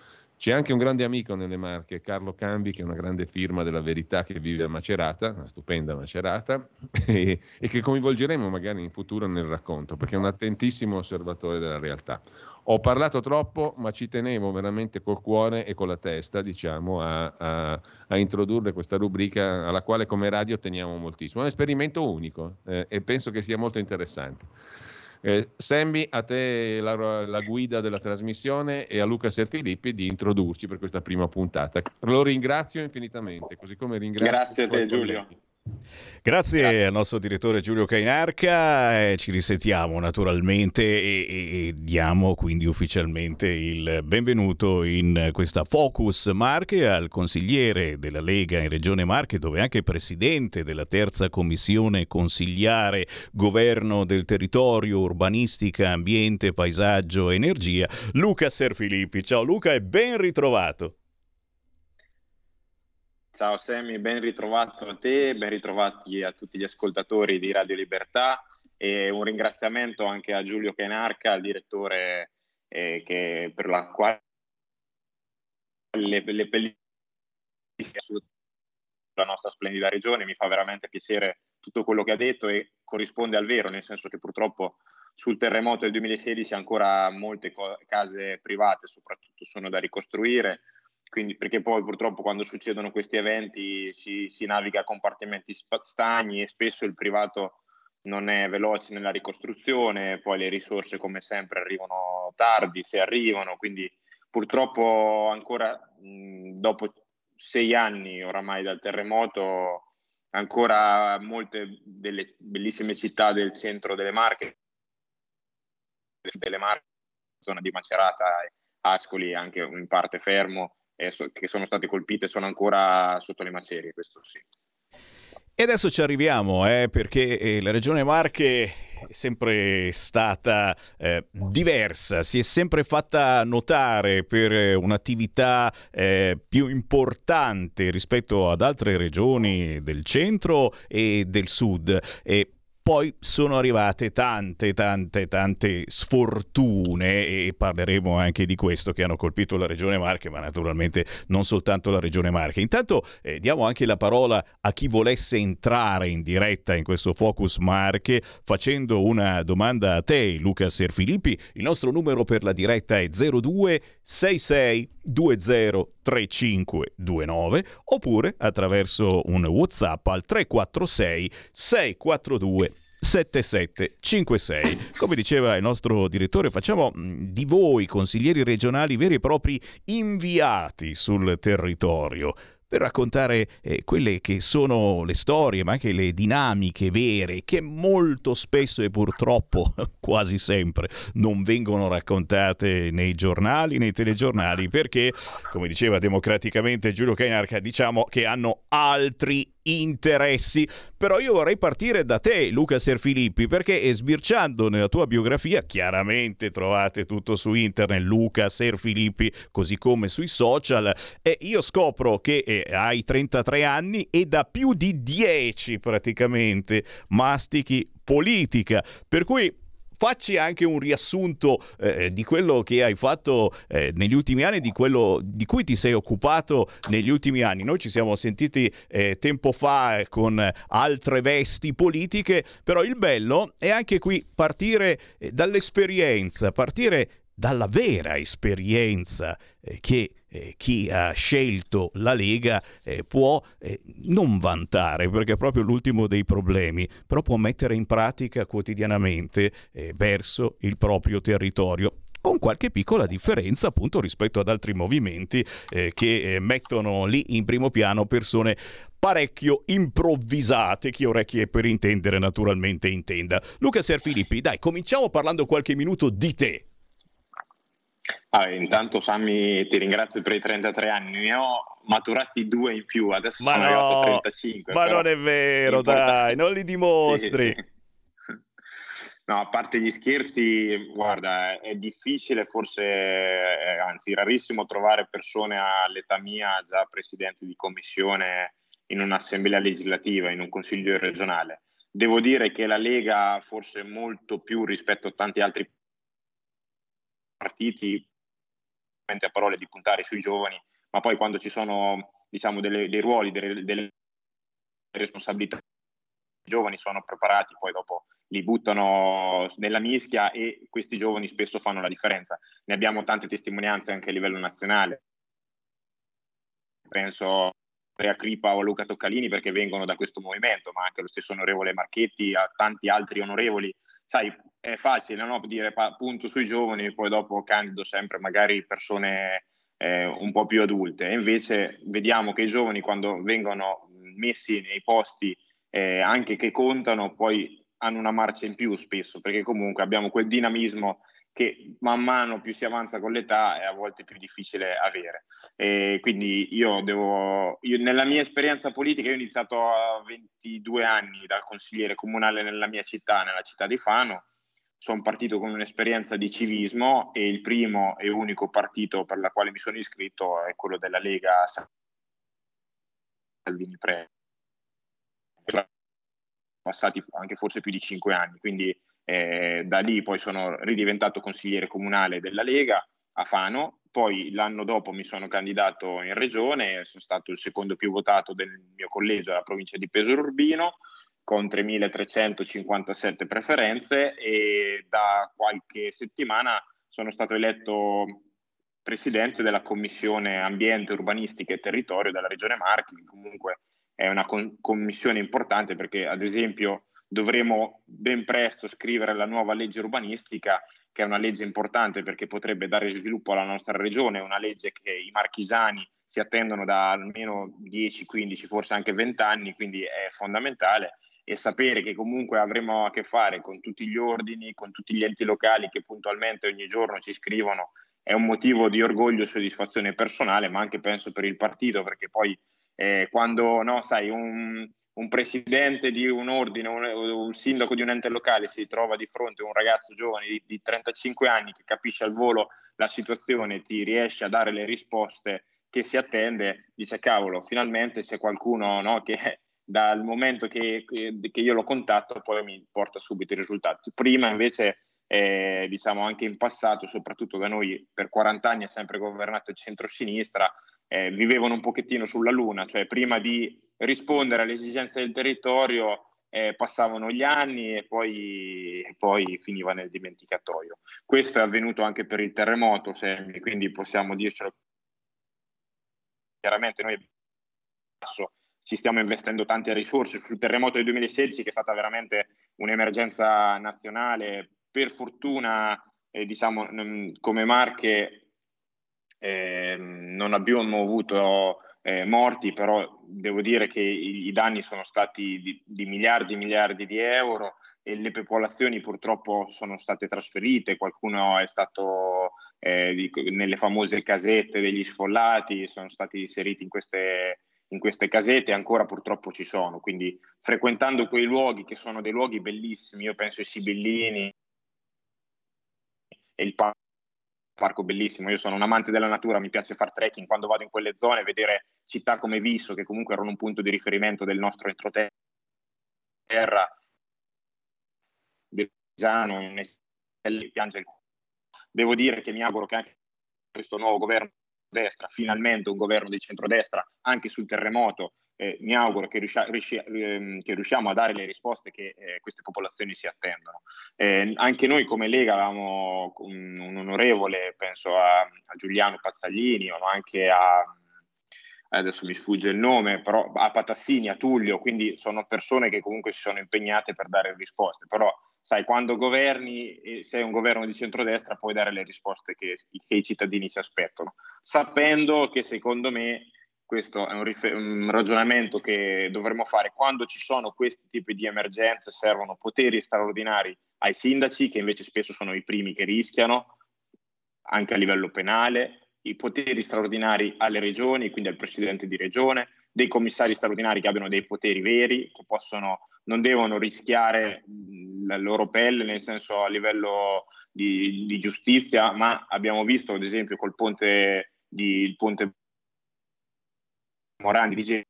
c'è anche un grande amico nelle Marche, Carlo Cambi, che è una grande firma della verità che vive a Macerata, una stupenda Macerata, e, e, che coinvolgeremo magari in futuro nel racconto, perché è un attentissimo osservatore della realtà. Ho parlato troppo, ma ci tenevo veramente col cuore e con la testa, diciamo, a, a, a introdurre questa rubrica alla quale come radio teniamo moltissimo. È un esperimento unico eh, e penso che sia molto interessante. Eh, Sammy, a te la, la, guida della trasmissione e a Luca Serfilippi di introdurci per questa prima puntata. Lo ringrazio infinitamente, così come ringrazio. Grazie a te, Giulio. Grazie, Grazie, al nostro direttore Giulio Cainarca, eh, ci risentiamo naturalmente e, e, e, diamo quindi ufficialmente il benvenuto in questa Focus Marche al consigliere della Lega in Regione Marche, dove anche presidente della terza commissione consigliare governo del territorio, urbanistica, ambiente, paesaggio, energia, Luca Serfilippi. Ciao Luca e ben ritrovato. Ciao Semi, ben ritrovato a te, ben ritrovati a tutti gli ascoltatori di Radio Libertà e un ringraziamento anche a Giulio Kenarca, il direttore eh, che, per la quale le, le pellicole la nostra splendida regione, mi fa veramente piacere tutto quello che ha detto e corrisponde al vero, nel senso che purtroppo sul terremoto del 2016 ancora molte co- case private soprattutto sono da ricostruire, quindi, perché poi purtroppo quando succedono questi eventi si, si naviga a compartimenti stagni e spesso il privato non è veloce nella ricostruzione, poi le risorse come sempre arrivano tardi, se arrivano, quindi purtroppo ancora mh, dopo sei anni oramai dal terremoto ancora molte delle bellissime città del centro delle Marche, delle Marche, zona di Macerata, Ascoli, anche in parte fermo, so, che sono state colpite sono ancora sotto le macerie, questo sì. E adesso ci arriviamo, eh, perché eh, la Regione Marche è sempre stata eh, diversa, si è sempre fatta notare per un'attività eh, più importante rispetto ad altre regioni del centro e del sud. E poi sono arrivate tante, tante, tante sfortune e parleremo anche di questo che hanno colpito la Regione Marche, ma naturalmente non soltanto la Regione Marche. Intanto eh, diamo anche la parola a chi volesse entrare in diretta in questo Focus Marche facendo una domanda a te, Luca Serfilippi. Il nostro numero per la diretta è 0266 203529 oppure attraverso un WhatsApp al 346 642 7756. Come diceva il nostro direttore, facciamo di voi consiglieri regionali veri e propri inviati sul territorio per raccontare eh, quelle che sono le storie, ma anche le dinamiche vere che molto spesso e purtroppo quasi sempre non vengono raccontate nei giornali, nei telegiornali, perché, come diceva democraticamente Giulio Cainarca, diciamo che hanno altri interessi. Però io vorrei partire da te, Luca Serfilippi, perché sbirciando nella tua biografia, chiaramente trovate tutto su internet, Luca Serfilippi, così come sui social, e io scopro che eh, hai 33 anni e da più di 10 praticamente mastichi politica. Per cui facci anche un riassunto eh, di quello che hai fatto eh, negli ultimi anni, di quello di cui ti sei occupato negli ultimi anni. Noi ci siamo sentiti eh, tempo fa con altre vesti politiche, però il bello è anche qui partire eh, dall'esperienza, partire dalla vera esperienza eh, che eh, chi ha scelto la Lega eh, può eh, non vantare, perché è proprio l'ultimo dei problemi, però può mettere in pratica quotidianamente eh, verso il proprio territorio con qualche piccola differenza appunto rispetto ad altri movimenti eh, che eh, mettono lì in primo piano persone parecchio improvvisate, chi orecchie per intendere naturalmente intenda. Luca Serfilippi, dai, cominciamo parlando qualche minuto di te. Ah, intanto Sammy ti ringrazio per i 33 anni, ne ho maturati due in più, adesso ma sono no, arrivato a 35. Ma non è vero, importa... dai, non li dimostri. Sì, sì. No, a parte gli scherzi, guarda, è difficile, forse, eh, anzi rarissimo trovare persone all'età mia già presidenti di commissione in un'assemblea legislativa, in un consiglio regionale. Devo dire che la Lega, forse molto più rispetto a tanti altri partiti, a parole di puntare sui giovani, ma poi quando ci sono diciamo, delle, dei ruoli, delle, delle responsabilità, i giovani sono preparati, poi dopo li buttano nella mischia e questi giovani spesso fanno la differenza. Ne abbiamo tante testimonianze anche a livello nazionale. Penso Andrea Cripa o a Luca Toccalini perché vengono da questo movimento, ma anche lo stesso onorevole Marchetti, a tanti altri onorevoli. Sai, è facile no? dire punto sui giovani poi dopo candido sempre magari persone eh, un po' più adulte. Invece vediamo che i giovani quando vengono messi nei posti eh, anche che contano, poi hanno una marcia in più spesso, perché comunque abbiamo quel dinamismo che man mano più si avanza con l'età è a volte più difficile avere. E quindi io devo, io nella mia esperienza politica, io ho iniziato a 22 anni da consigliere comunale nella mia città, nella città di Fano, sono partito con un'esperienza di civismo e il primo e unico partito per la quale mi sono iscritto è quello della Lega Salvini Pre passati anche forse più di cinque anni, quindi eh, da lì poi sono ridiventato consigliere comunale della Lega a Fano, poi l'anno dopo mi sono candidato in regione, sono stato il secondo più votato del mio collegio alla provincia di Pesaro Urbino con 3.357 preferenze. E da qualche settimana sono stato eletto presidente della commissione ambiente, urbanistica e territorio della regione Marchi, che comunque è una commissione importante perché ad esempio dovremo ben presto scrivere la nuova legge urbanistica che è una legge importante perché potrebbe dare sviluppo alla nostra regione, una legge che i marchisani si attendono da almeno 10, 15, forse anche 20 anni, quindi è fondamentale. E sapere che comunque avremo a che fare con tutti gli ordini, con tutti gli enti locali che puntualmente ogni giorno ci scrivono è un motivo di orgoglio e soddisfazione personale, ma anche penso per il partito, perché poi eh, quando no, sai, un, un, presidente di un ordine, un, un, sindaco di un ente locale si trova di fronte a un ragazzo giovane di, di 35 anni che capisce al volo la situazione, ti riesce a dare le risposte che si attende, dice cavolo, finalmente c'è qualcuno no, che dal momento che, che, io lo contatto poi mi porta subito i risultati. Prima invece, eh, diciamo anche in passato, soprattutto da noi per 40 anni ha sempre governato il centro-sinistra, eh, vivevano un pochettino sulla luna, cioè prima di rispondere alle esigenze del territorio eh, passavano gli anni e poi, poi, finiva nel dimenticatoio. Questo è avvenuto anche per il terremoto, Sammy, quindi possiamo dircelo chiaramente noi ci stiamo investendo tante risorse sul terremoto del 2016 che è stata veramente un'emergenza nazionale. Per fortuna, eh, diciamo, come Marche eh, non abbiamo avuto eh, morti, però devo dire che i, danni sono stati di, di, miliardi e miliardi di euro e le popolazioni purtroppo sono state trasferite, qualcuno è stato eh, di, nelle famose casette degli sfollati, sono stati inseriti in queste, in queste casette ancora purtroppo ci sono, quindi frequentando quei luoghi che sono dei luoghi bellissimi, io penso ai Sibillini e il parco parco bellissimo, io sono un amante della natura, mi piace fare trekking. Quando vado in quelle zone, vedere città come Visso, che comunque erano un punto di riferimento del nostro entroterra, del Pisano, piange il Devo dire che mi auguro che anche questo nuovo governo destra, finalmente un governo di centrodestra, anche sul terremoto, eh, mi auguro che, riuscia, riusci, ehm, che, riusciamo a dare le risposte che eh, queste popolazioni si attendono. Eh, anche noi come Lega avevamo un, un onorevole, penso a, a, Giuliano Pazzaglini, ma anche a, adesso mi sfugge il nome, però a Patassini, a Tullio, quindi sono persone che comunque si sono impegnate per dare risposte, però sai, quando governi e sei un governo di centrodestra puoi dare le risposte che, che i cittadini si aspettano, sapendo che secondo me questo è un, rifer- un, ragionamento che dovremmo fare. Quando ci sono questi tipi di emergenze, servono poteri straordinari ai sindaci, che invece spesso sono i primi che rischiano, anche a livello penale, i poteri straordinari alle regioni, quindi al presidente di regione, dei commissari straordinari che abbiano dei poteri veri, che possono, non devono rischiare la loro pelle, nel senso a livello di, di giustizia, ma abbiamo visto ad esempio col ponte di, il ponte Morandi dice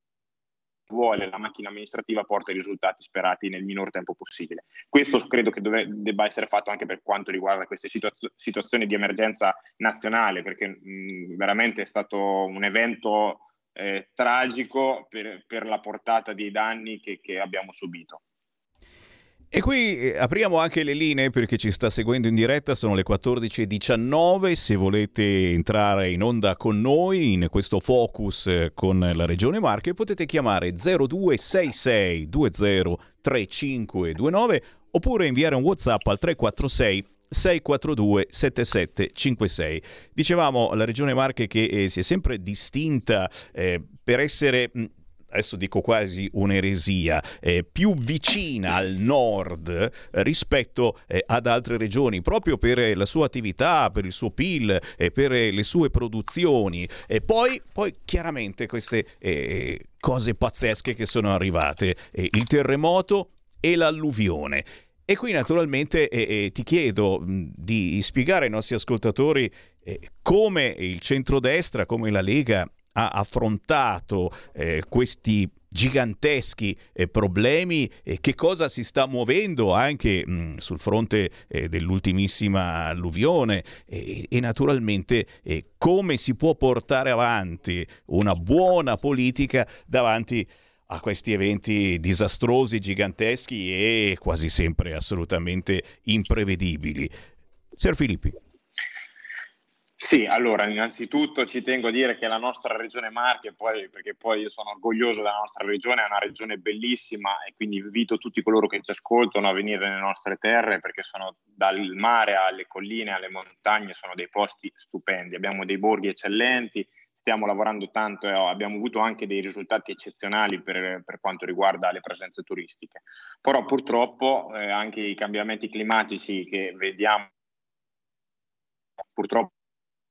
vuole la macchina amministrativa porta i risultati sperati nel minor tempo possibile. Questo credo che dove, debba essere fatto anche per quanto riguarda queste situazio- situazioni di emergenza nazionale, perché mh, veramente è stato un evento eh, tragico per, per, la portata dei danni che, che abbiamo subito. E qui eh, apriamo anche le linee per chi ci sta seguendo in diretta, sono le 14.19, se volete entrare in onda con noi in questo focus eh, con la Regione Marche potete chiamare 0266 203529 oppure inviare un Whatsapp al 346 642 7756. Dicevamo la Regione Marche che eh, si è sempre distinta eh, per essere mh, adesso dico quasi un'eresia, eh, più vicina al nord eh, rispetto eh, ad altre regioni, proprio per la sua attività, per il suo PIL, e per le sue produzioni. E poi, poi chiaramente queste eh, cose pazzesche che sono arrivate, eh, il terremoto e l'alluvione. E qui naturalmente eh, ti chiedo mh, di spiegare ai nostri ascoltatori come il centrodestra, come la Lega ha affrontato eh, questi giganteschi eh, problemi e che cosa si sta muovendo anche mh, sul fronte eh, dell'ultimissima alluvione e, e naturalmente eh, come si può portare avanti una buona politica davanti a questi eventi disastrosi, giganteschi e quasi sempre assolutamente imprevedibili. Ser Filippi. Sì, allora innanzitutto ci tengo a dire che la nostra regione Marche, poi, perché poi io sono orgoglioso della nostra regione, è una regione bellissima e quindi invito tutti coloro che ci ascoltano a venire nelle nostre terre perché sono dal mare alle colline, alle montagne, sono dei posti stupendi, abbiamo dei borghi eccellenti, stiamo lavorando tanto e abbiamo avuto anche dei risultati eccezionali per, per quanto riguarda le presenze turistiche. Però purtroppo eh, anche i cambiamenti climatici che vediamo purtroppo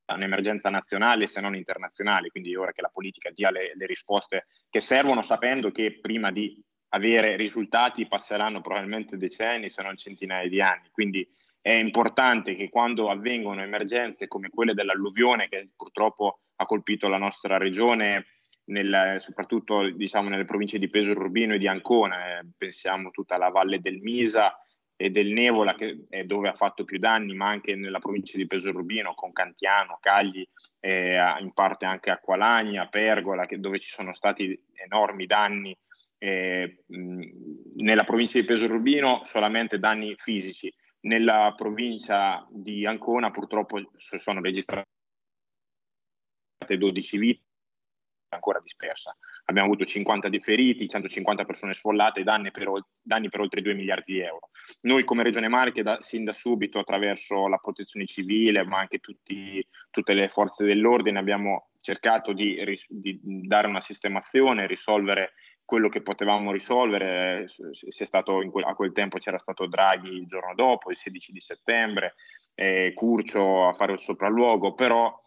un'emergenza nazionale se non internazionale, quindi ora che la politica dia le, le risposte che servono sapendo che prima di avere risultati passeranno probabilmente decenni se non centinaia di anni. Quindi è importante che quando avvengono emergenze come quelle dell'alluvione che purtroppo ha colpito la nostra regione, nel, soprattutto diciamo, nelle province di Pesaro Urbino e di Ancona, eh, pensiamo tutta alla valle del Misa, e del Nevola, che è dove ha fatto più danni, ma anche nella provincia di Peso Rubino, con Cantiano, Cagli, eh, in parte anche Acqualagna, Pergola, che, dove ci sono stati enormi danni. Eh, nella provincia di Peso Rubino solamente danni fisici, nella provincia di Ancona purtroppo sono registrate 12 vittime ancora dispersa. Abbiamo avuto 50 feriti, 150 persone sfollate, danni per, danni per, oltre 2 miliardi di euro. Noi come Regione Marche, da, sin da subito, attraverso la protezione civile, ma anche tutti, tutte le forze dell'ordine, abbiamo cercato di, di dare una sistemazione, risolvere quello che potevamo risolvere. Quel, a quel tempo c'era stato Draghi il giorno dopo, il 16 di settembre, eh, Curcio a fare il sopralluogo, però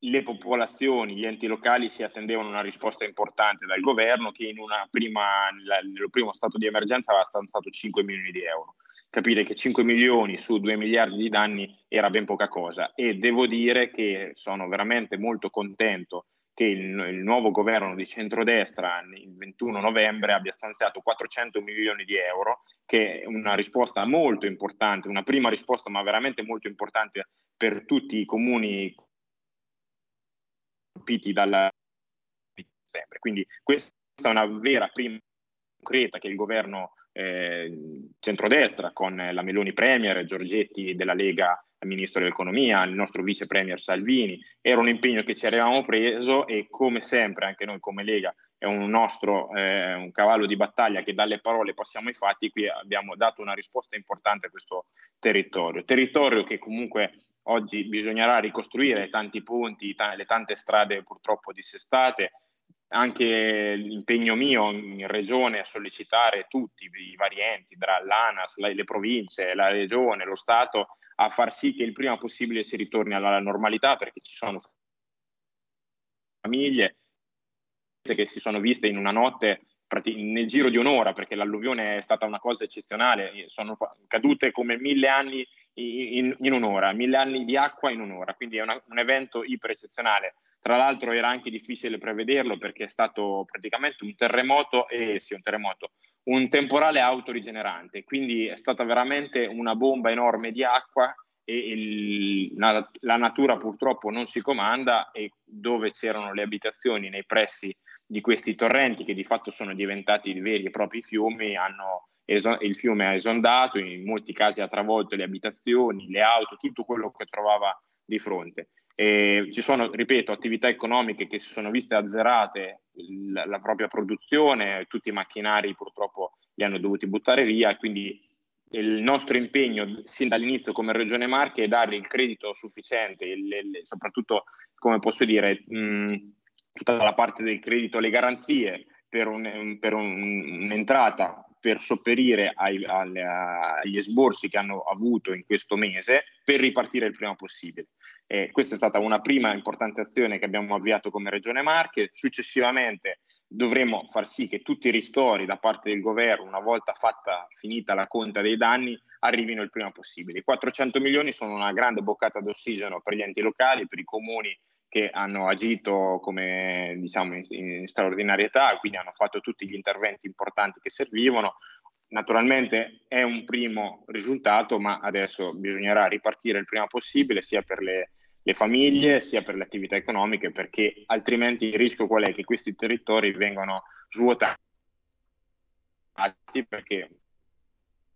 le popolazioni, gli enti locali si attendevano una risposta importante dal governo che prima, nel primo stato di emergenza aveva stanziato 5 milioni di euro. Capire che 5 milioni su 2 miliardi di danni era ben poca cosa e devo dire che sono veramente molto contento che il, il nuovo governo di centrodestra il 21 novembre abbia stanziato 400 milioni di euro, che è una risposta molto importante, una prima risposta ma veramente molto importante per tutti i comuni colpiti dal settembre. Quindi questa è una vera prima concreta che il governo eh, centrodestra con la Meloni Premier, Giorgetti della Lega ministro dell'economia, il nostro vice premier Salvini, era un impegno che ci avevamo preso e come sempre anche noi come Lega è un nostro eh, un cavallo di battaglia che dalle parole passiamo ai fatti, qui abbiamo dato una risposta importante a questo territorio. Territorio che comunque oggi bisognerà ricostruire tanti ponti, t- le tante strade purtroppo dissestate, anche l'impegno mio in regione a sollecitare tutti i vari enti, tra l'ANAS, le province, la regione, lo Stato, a far sì che il prima possibile si ritorni alla normalità perché ci sono famiglie che si sono viste in una notte nel giro di un'ora perché l'alluvione è stata una cosa eccezionale, sono cadute come mille anni in, in un'ora, mille anni di acqua in un'ora, quindi è una, un evento iper eccezionale. Tra l'altro era anche difficile prevederlo perché è stato praticamente un terremoto, e sì, un terremoto, un temporale autorigenerante, quindi è stata veramente una bomba enorme di acqua e il, la, la, natura purtroppo non si comanda e dove c'erano le abitazioni nei pressi di questi torrenti che di fatto sono diventati veri e propri fiumi, hanno, il fiume ha esondato, in molti casi ha travolto le abitazioni, le auto, tutto quello che trovava di fronte. E ci sono, ripeto, attività economiche che si sono viste azzerate la, la propria produzione, tutti i macchinari purtroppo li hanno dovuti buttare via, quindi il nostro impegno sin dall'inizio come Regione Marche è dare il credito sufficiente, il, il, soprattutto, come posso dire, mh, tutta la parte del credito, le garanzie per, un, per un, un'entrata per sopperire ai, alle, agli esborsi che hanno avuto in questo mese per ripartire il prima possibile. Eh, questa è stata una prima importante azione che abbiamo avviato come Regione Marche. Successivamente dovremo far sì che tutti i ristori da parte del governo, una volta fatta finita la conta dei danni, arrivino il prima possibile. I 400 milioni sono una grande boccata d'ossigeno per gli enti locali, per i comuni che hanno agito come diciamo in, in straordinarietà, quindi hanno fatto tutti gli interventi importanti che servivano. Naturalmente è un primo risultato, ma adesso bisognerà ripartire il prima possibile sia per le le famiglie sia per le attività economiche perché altrimenti il rischio qual è? Che questi territori vengano svuotati perché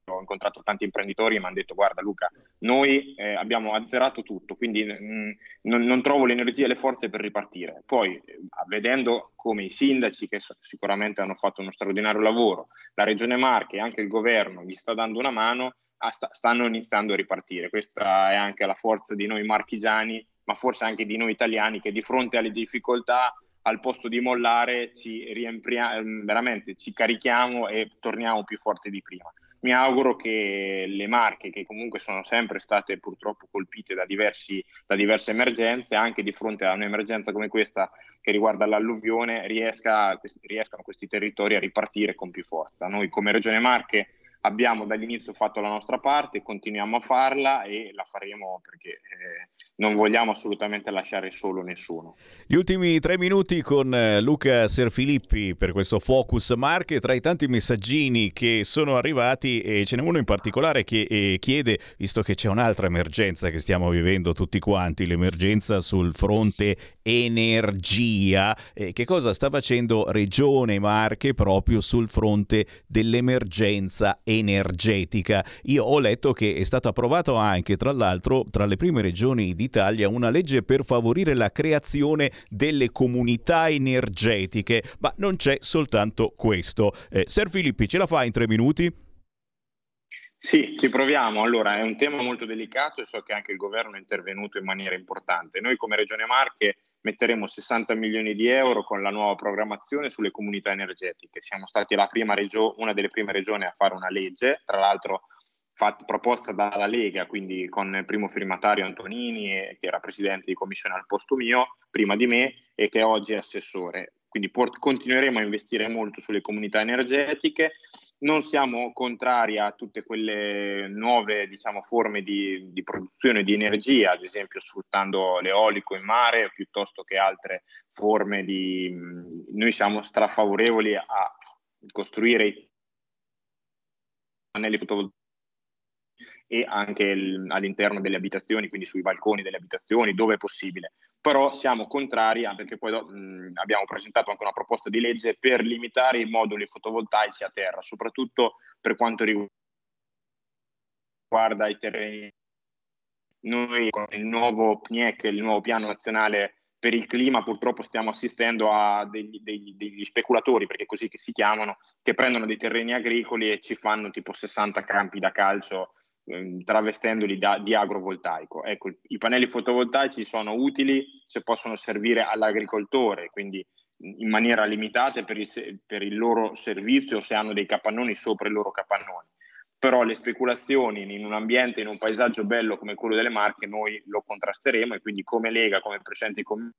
ho incontrato tanti imprenditori e mi hanno detto guarda Luca, noi eh, abbiamo azzerato tutto, quindi mh, mm, non, non, trovo l'energia e le forze per ripartire. Poi eh, vedendo come i sindaci che so, sicuramente hanno fatto uno straordinario lavoro, la Regione Marche e anche il governo gli sta dando una mano, Ah, stanno iniziando a ripartire. Questa è anche la forza di noi marchigiani, ma forse anche di noi italiani che di fronte alle difficoltà, al posto di mollare, ci riempiamo, ehm, veramente ci carichiamo e torniamo più forti di prima. Mi auguro che le marche, che comunque sono sempre state purtroppo colpite da, diversi, da diverse emergenze, anche di fronte a un'emergenza come questa che riguarda l'alluvione, riesca, riescano questi territori a ripartire con più forza. Noi come Regione Marche abbiamo dall'inizio fatto la nostra parte, continuiamo a farla e la faremo perché eh, non vogliamo assolutamente lasciare solo nessuno. Gli ultimi tre minuti con eh, Luca Serfilippi per questo Focus Marche, tra i tanti messaggini che sono arrivati e ce n'è uno in particolare che eh, chiede, visto che c'è un'altra emergenza che stiamo vivendo tutti quanti, l'emergenza sul fronte energia, eh, che cosa sta facendo Regione Marche proprio sul fronte dell'emergenza energetica? Io ho letto che è stato approvato anche, tra l'altro, tra le prime regioni di d'Italia una legge per favorire la creazione delle comunità energetiche, ma non c'è soltanto questo. Eh, Ser Filippi, ce la fa in tre minuti? Sì, ci proviamo. Allora, è un tema molto delicato e so che anche il governo è intervenuto in maniera importante. Noi come Regione Marche metteremo 60 milioni di euro con la nuova programmazione sulle comunità energetiche. Siamo stati regio- una delle prime regioni a fare una legge, tra l'altro fatta, proposta dalla Lega, quindi con il primo firmatario Antonini, che era presidente di commissione al posto mio, prima di me, e che oggi è assessore. Quindi port- continueremo a investire molto sulle comunità energetiche. Non siamo contrari a tutte quelle nuove diciamo, forme di, di, produzione di energia, ad esempio sfruttando l'eolico in mare piuttosto che altre forme di... Noi siamo strafavorevoli a costruire i pannelli fotovoltaici e anche il- all'interno delle abitazioni, quindi sui balconi delle abitazioni, dove è possibile. Però siamo contrari, perché poi mh, abbiamo presentato anche una proposta di legge per limitare i moduli fotovoltaici a terra, soprattutto per quanto riguarda i terreni. Noi con il nuovo PNIEC, il nuovo piano nazionale per il clima, purtroppo stiamo assistendo a degli, degli- degli speculatori, perché così si chiamano, che prendono dei terreni agricoli e ci fanno tipo 60 campi da calcio travestendoli da- di agrovoltaico. Ecco, i- pannelli fotovoltaici sono utili se possono servire all'agricoltore, quindi in maniera limitata per il, per il loro servizio se hanno dei capannoni sopra i loro capannoni. Però le speculazioni in un ambiente, in un paesaggio bello come quello delle Marche, noi lo contrasteremo e quindi come Lega, come Presidente di Commissione,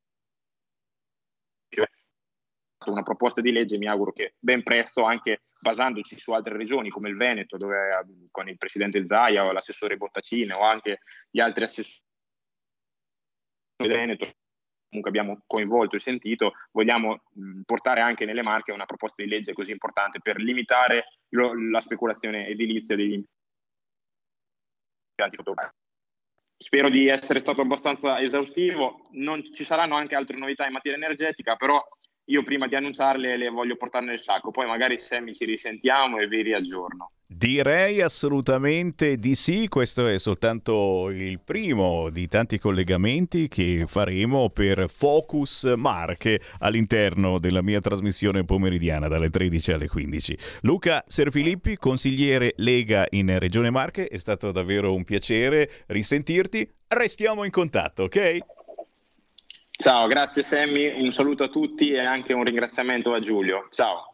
una proposta di legge, mi auguro che ben presto, anche basandoci su altre regioni come il Veneto, dove eh, con il presidente Zaia o l'assessore Bottacine o anche gli altri assessori del Veneto, comunque abbiamo coinvolto e sentito, vogliamo portare anche nelle Marche una proposta di legge così importante per limitare lo- la speculazione edilizia degli impianti fotovoltaici. Spero di essere stato abbastanza esaustivo, non ci saranno anche altre novità in materia energetica, però io prima di annunciarle le voglio portare nel sacco, poi magari Sammy ci risentiamo e vi riaggiorno. Direi assolutamente di sì, questo è soltanto il primo di tanti collegamenti che faremo per Focus Marche all'interno della mia trasmissione pomeridiana dalle 13 alle 15. Luca Serfilippi, consigliere Lega in Regione Marche, è stato davvero un piacere risentirti, restiamo in contatto, ok? Ciao, grazie Sammy, un saluto a tutti e anche un ringraziamento a Giulio. Ciao.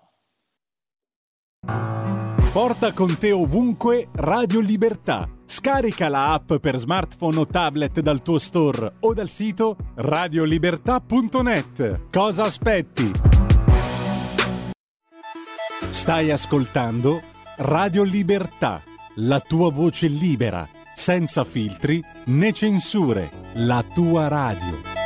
Porta con te ovunque Radio Libertà. Scarica la app per smartphone o tablet dal tuo store o dal sito radiolibertà.net. Cosa aspetti? Stai ascoltando Radio Libertà, la tua voce libera, senza filtri né censure, la tua radio.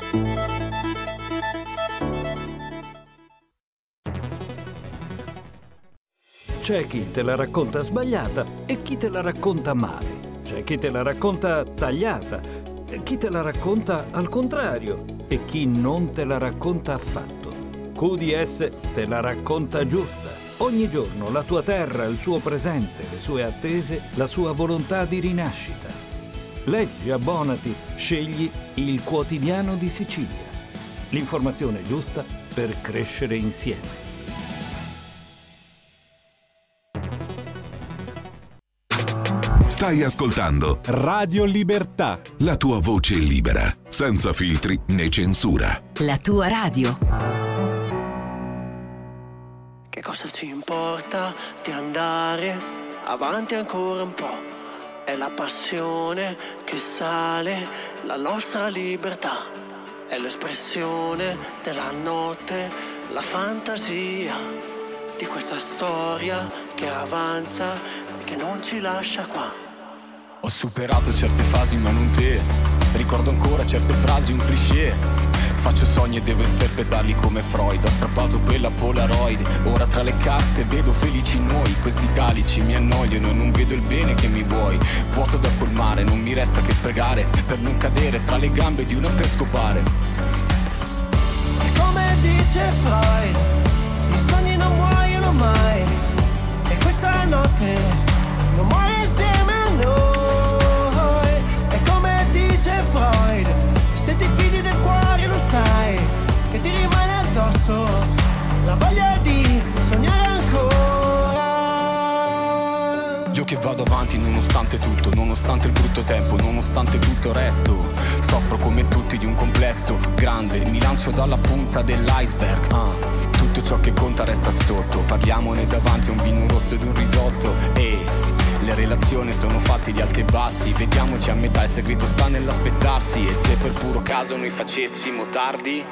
C'è chi te la racconta sbagliata e chi te la racconta male. C'è chi te la racconta tagliata e chi te la racconta al contrario e chi non te la racconta affatto. QDS te la racconta giusta. Ogni giorno la tua terra, il suo presente, le sue attese, la sua volontà di rinascita. Leggi, abbonati, scegli il quotidiano di Sicilia. L'informazione giusta per crescere insieme. Stai ascoltando Radio Libertà. la tua voce libera, senza filtri né censura. La tua radio. Che cosa ci importa di andare avanti ancora un po'? È la passione che sale, la nostra libertà. È l'espressione della notte, la fantasia di questa storia che avanza e che non ci lascia qua. Ho superato certe fasi ma non te Ricordo ancora certe frasi, un cliché Faccio sogni e devo interpretarli come Freud. Ho strappato quella Polaroid. Ora tra le carte vedo felici noi. Questi calici mi annoiano e non vedo il bene che mi vuoi. Vuoto da colmare, non mi resta che pregare Per non cadere tra le gambe di una per scopare E come dice Freud, i sogni non muoiono mai. E questa notte non muore insieme addosso la voglia di sognare ancora. Io che vado avanti nonostante tutto, nonostante il brutto tempo, nonostante tutto resto. Soffro come tutti di un complesso grande, mi lancio dalla punta dell'iceberg. ah. Tutto ciò che conta resta sotto, parliamone davanti a un vino rosso ed un risotto. E le relazioni sono fatte di alti e bassi, vediamoci a metà, il segreto sta nell'aspettarsi. E se per puro caso noi facessimo tardi,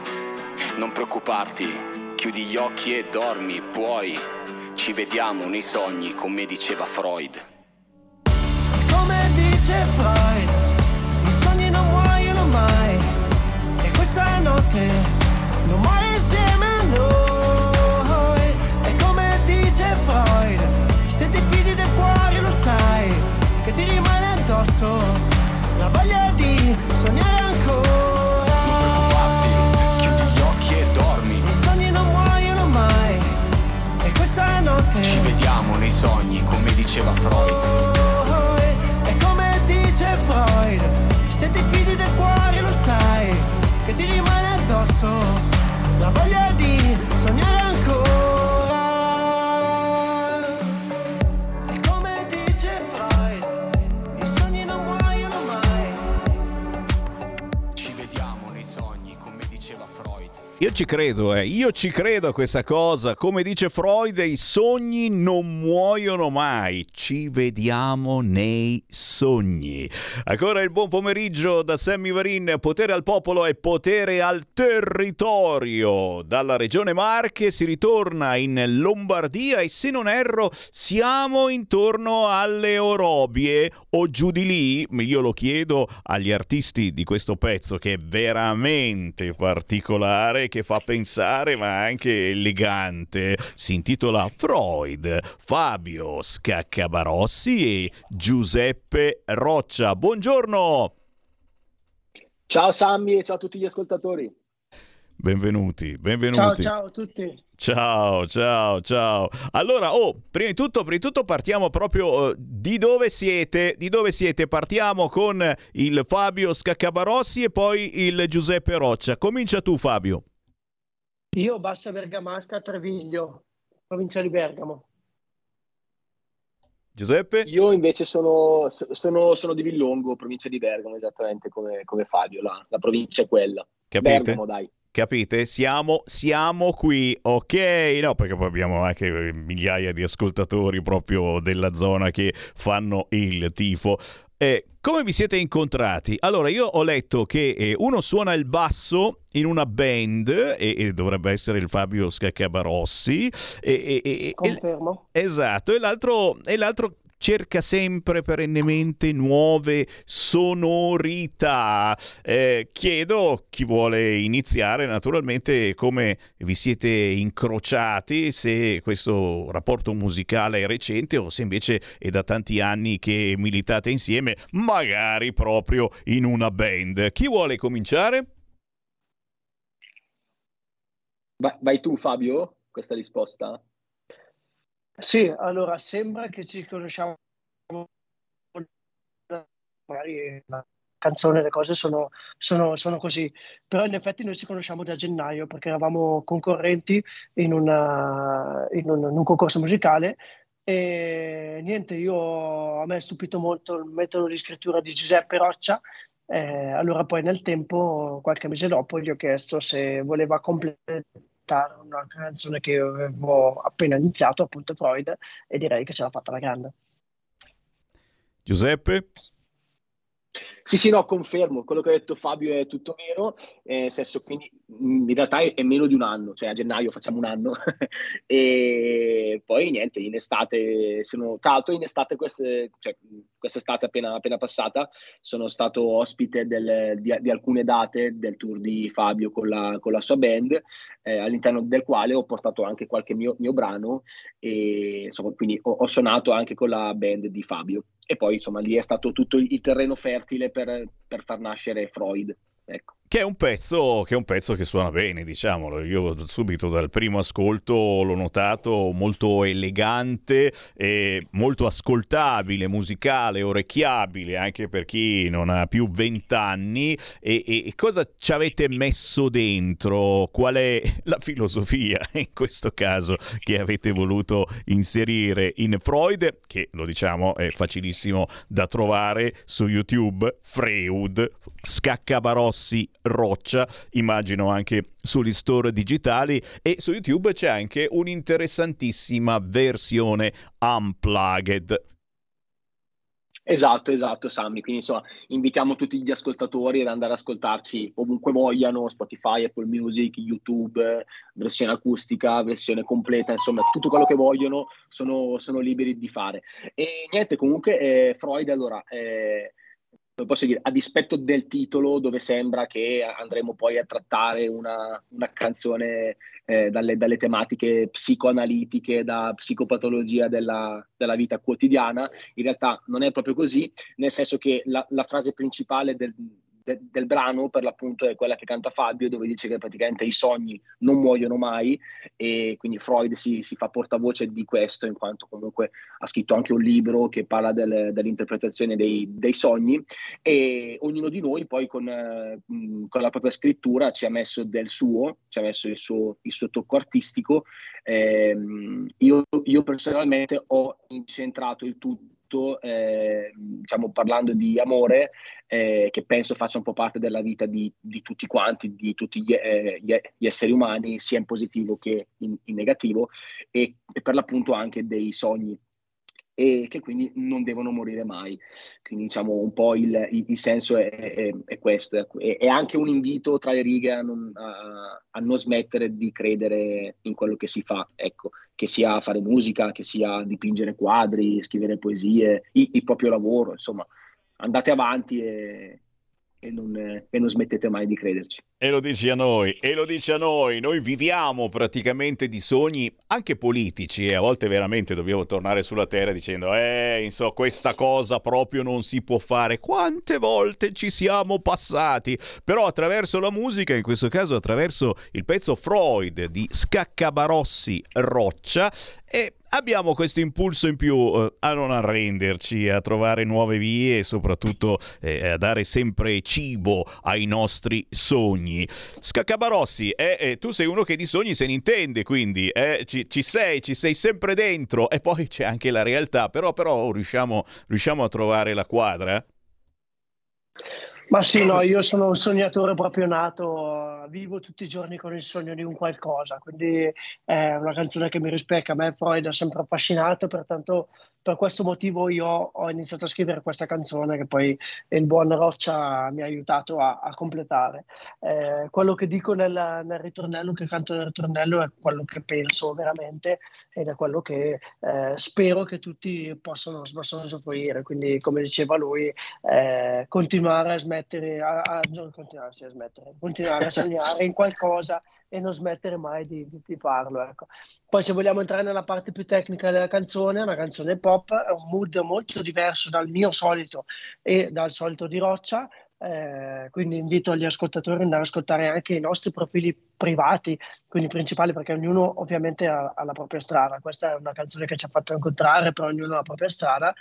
non preoccuparti, chiudi gli occhi e dormi, puoi. Ci vediamo nei sogni, come diceva Freud. Come dice Freud, i sogni non muoiono mai. E questa notte non muore insieme a noi. E come dice Freud, se ti fidi del cuore lo sai, che ti rimane addosso la voglia di sognare nei sogni, come diceva Freud. E come dice Freud, se ti fidi del cuore lo sai, che ti rimane addosso, la voglia di sognare ancora. Io ci credo, eh. io ci credo a questa cosa. Come dice Freud, i sogni non muoiono mai. Ci vediamo nei sogni. Ancora il buon pomeriggio da Sammy Varin. Potere al popolo e potere al territorio. Dalla regione Marche si ritorna in Lombardia e se non erro siamo intorno alle Orobie o giù di lì. Io lo chiedo agli artisti di questo pezzo che è veramente particolare, che fa pensare ma anche elegante. Si intitola Freud, Fabio Scaccabarossi e Giuseppe Roccia. Buongiorno! Ciao Sammy e ciao a tutti gli ascoltatori. Benvenuti, benvenuti. Ciao ciao a tutti. Ciao, ciao, ciao. Allora, oh, prima di tutto, prima di tutto partiamo proprio eh, di dove siete, di dove siete? Partiamo con il Fabio Scaccabarossi e poi il Giuseppe Roccia. Comincia tu, Fabio. Io Bassa Bergamasca, Treviglio, provincia di Bergamo. Giuseppe? Io invece sono, sono, sono di Villongo, provincia di Bergamo, esattamente come, come Fabio, la, la provincia è quella. Capite? Bergamo, dai. Capite? Siamo, siamo qui, ok? No, perché poi abbiamo anche migliaia di ascoltatori proprio della zona che fanno il tifo. Eh, come vi siete incontrati? Allora, io ho letto che eh, uno suona il basso in una band, e, e dovrebbe essere il Fabio Scaccabarossi. E- e- e- Confermo. esatto, e l'altro, e l'altro cerca sempre perennemente nuove sonorità. Eh, chiedo chi vuole iniziare, naturalmente, come vi siete incrociati, se questo rapporto musicale è recente o se invece è da tanti anni che militate insieme, magari proprio in una band. Chi vuole cominciare? Vai, vai tu Fabio, questa risposta? Sì, allora sembra che ci conosciamo, magari la canzone, le cose sono, sono- sono così, però in effetti noi ci conosciamo da gennaio perché eravamo concorrenti in, una- in un, in un concorso musicale. E niente, io, a me è stupito molto il metodo di scrittura di Giuseppe Roccia, eh, allora poi nel tempo, qualche mese dopo, gli ho chiesto se voleva completare una canzone che avevo appena iniziato, appunto Freud, e direi che ce l'ha fatta alla grande. Giuseppe? Sì, sì, no, confermo, quello che ha detto Fabio è tutto vero, eh, nel senso, quindi in realtà è, è meno di un anno, cioè a gennaio facciamo un anno, e poi niente, in estate sono, tra l'altro in estate, queste, cioè, quest'estate appena, appena passata, sono stato ospite del- di, di alcune date del tour di Fabio con la, con la sua band, eh, all'interno del quale ho portato anche qualche mio, mio brano, e insomma, quindi ho, ho suonato anche con la band di Fabio. E poi, insomma, lì è stato tutto il, terreno fertile per, per far nascere Freud. Ecco. Che è, un pezzo, che è un pezzo che suona bene, diciamolo. Io subito dal primo ascolto l'ho notato molto elegante, molto ascoltabile, musicale, orecchiabile anche per chi non ha più vent'anni. E, e- e cosa ci avete messo dentro? Qual è la filosofia in questo caso che avete voluto inserire in Freud? Che lo diciamo è facilissimo da trovare su YouTube. Freud, Scaccabarossi Roccia, immagino anche sugli store digitali e su YouTube c'è anche un'interessantissima versione unplugged. Esatto, esatto, Sammy. Quindi, insomma, invitiamo tutti gli ascoltatori ad andare ad ascoltarci ovunque vogliano, Spotify, Apple Music, YouTube, versione acustica, versione completa, insomma, tutto quello che vogliono sono, sono liberi di fare. E niente, comunque, eh, Freud, allora, eh, posso dire, a dispetto del titolo dove sembra che andremo poi a trattare una, una canzone eh, dalle, dalle, tematiche psicoanalitiche, da psicopatologia della, della, vita quotidiana, in realtà non è proprio così, nel senso che la, la frase principale del, de, del brano per l'appunto è quella che canta Fabio dove dice che praticamente i sogni non muoiono mai e quindi Freud si, si fa portavoce di questo in quanto comunque ha scritto anche un libro che parla del, dell'interpretazione dei, dei, sogni e ognuno di noi poi con, eh, con, la propria scrittura ci ha messo del suo, ci ha messo il suo, il suo tocco artistico. Eh, io, io personalmente ho incentrato il tutto tutto, eh, diciamo parlando di amore, eh, che penso faccia un po' parte della vita di, di tutti quanti, di tutti gli, eh, gli, esseri umani, sia in positivo che in, in negativo, e, e per l'appunto anche dei sogni e che quindi non devono morire mai. Quindi diciamo un po' il, il, il senso è, è, è questo, è, è, anche un invito tra le righe a non, a, a non, smettere di credere in quello che si fa, ecco, che sia fare musica, che sia dipingere quadri, scrivere poesie, il, il proprio lavoro, insomma, andate avanti e, e non, e non, smettete mai di crederci. E lo dici a noi, e lo dici a noi, noi viviamo praticamente di sogni anche politici e a volte veramente dobbiamo tornare sulla terra dicendo eh, insomma, questa cosa proprio non si può fare. Quante volte ci siamo passati? Però attraverso la musica, in questo caso attraverso il pezzo Freud di Scaccabarossi Roccia, e abbiamo questo impulso in più eh, a non arrenderci, a trovare nuove vie e soprattutto eh, a dare sempre cibo ai nostri sogni. Scaccabarossi, eh, eh, tu sei uno che di sogni se ne intende, quindi eh, ci, ci, sei, ci sei sempre dentro e poi c'è anche la realtà, però, però riusciamo, riusciamo a trovare la quadra? Ma sì, no, io sono un sognatore proprio nato, vivo tutti i giorni con il sogno di un qualcosa, quindi è una canzone che mi rispecchia, a me Freud ha sempre affascinato, pertanto per questo motivo io ho iniziato a scrivere questa canzone che poi il buon Roccia mi ha aiutato a, a completare. Eh, quello che dico nel, nel, ritornello, che canto nel ritornello, è quello che penso veramente ed è quello che eh, spero che tutti possano, possano usufruire. Quindi, come diceva lui, eh, continuare a smettere, a, a, continuare, sì, a smettere, continuare a sognare in qualcosa e non smettere mai di, di, di farlo. Ecco. Poi se vogliamo entrare nella parte più tecnica della canzone, una canzone pop è un mood molto diverso dal mio solito e dal solito di Roccia, eh, quindi invito gli ascoltatori ad andare ad ascoltare anche i nostri profili privati, quindi principali, perché ognuno ovviamente ha, ha, la propria strada. Questa è una canzone che ci ha fatto incontrare, però ognuno ha la propria strada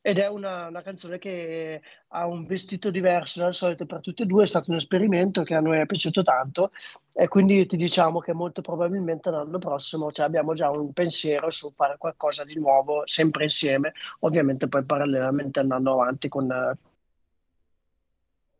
ed è una, una canzone che ha un vestito diverso dal solito per tutti e due, è stato un esperimento che a noi è piaciuto tanto e quindi ti diciamo che molto probabilmente l'anno prossimo cioè, abbiamo già un pensiero su fare qualcosa di nuovo sempre insieme, ovviamente poi parallelamente andando avanti con,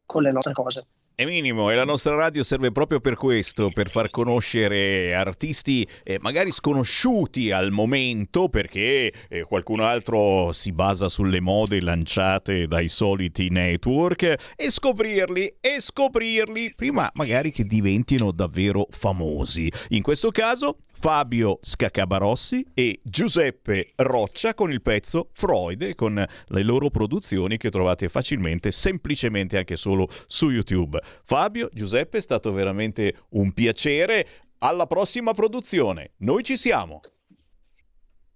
con le nostre cose. È minimo e la nostra radio serve proprio per questo, per far conoscere artisti eh, magari sconosciuti al momento perché eh, qualcun altro si basa sulle mode lanciate dai soliti network e scoprirli e scoprirli prima magari che diventino davvero famosi. In questo caso Fabio Scaccabarossi e Giuseppe Roccia con il pezzo Freud e con le loro produzioni che trovate facilmente, semplicemente anche solo su YouTube. Fabio, Giuseppe, è stato veramente un piacere. Alla prossima produzione. Noi ci siamo.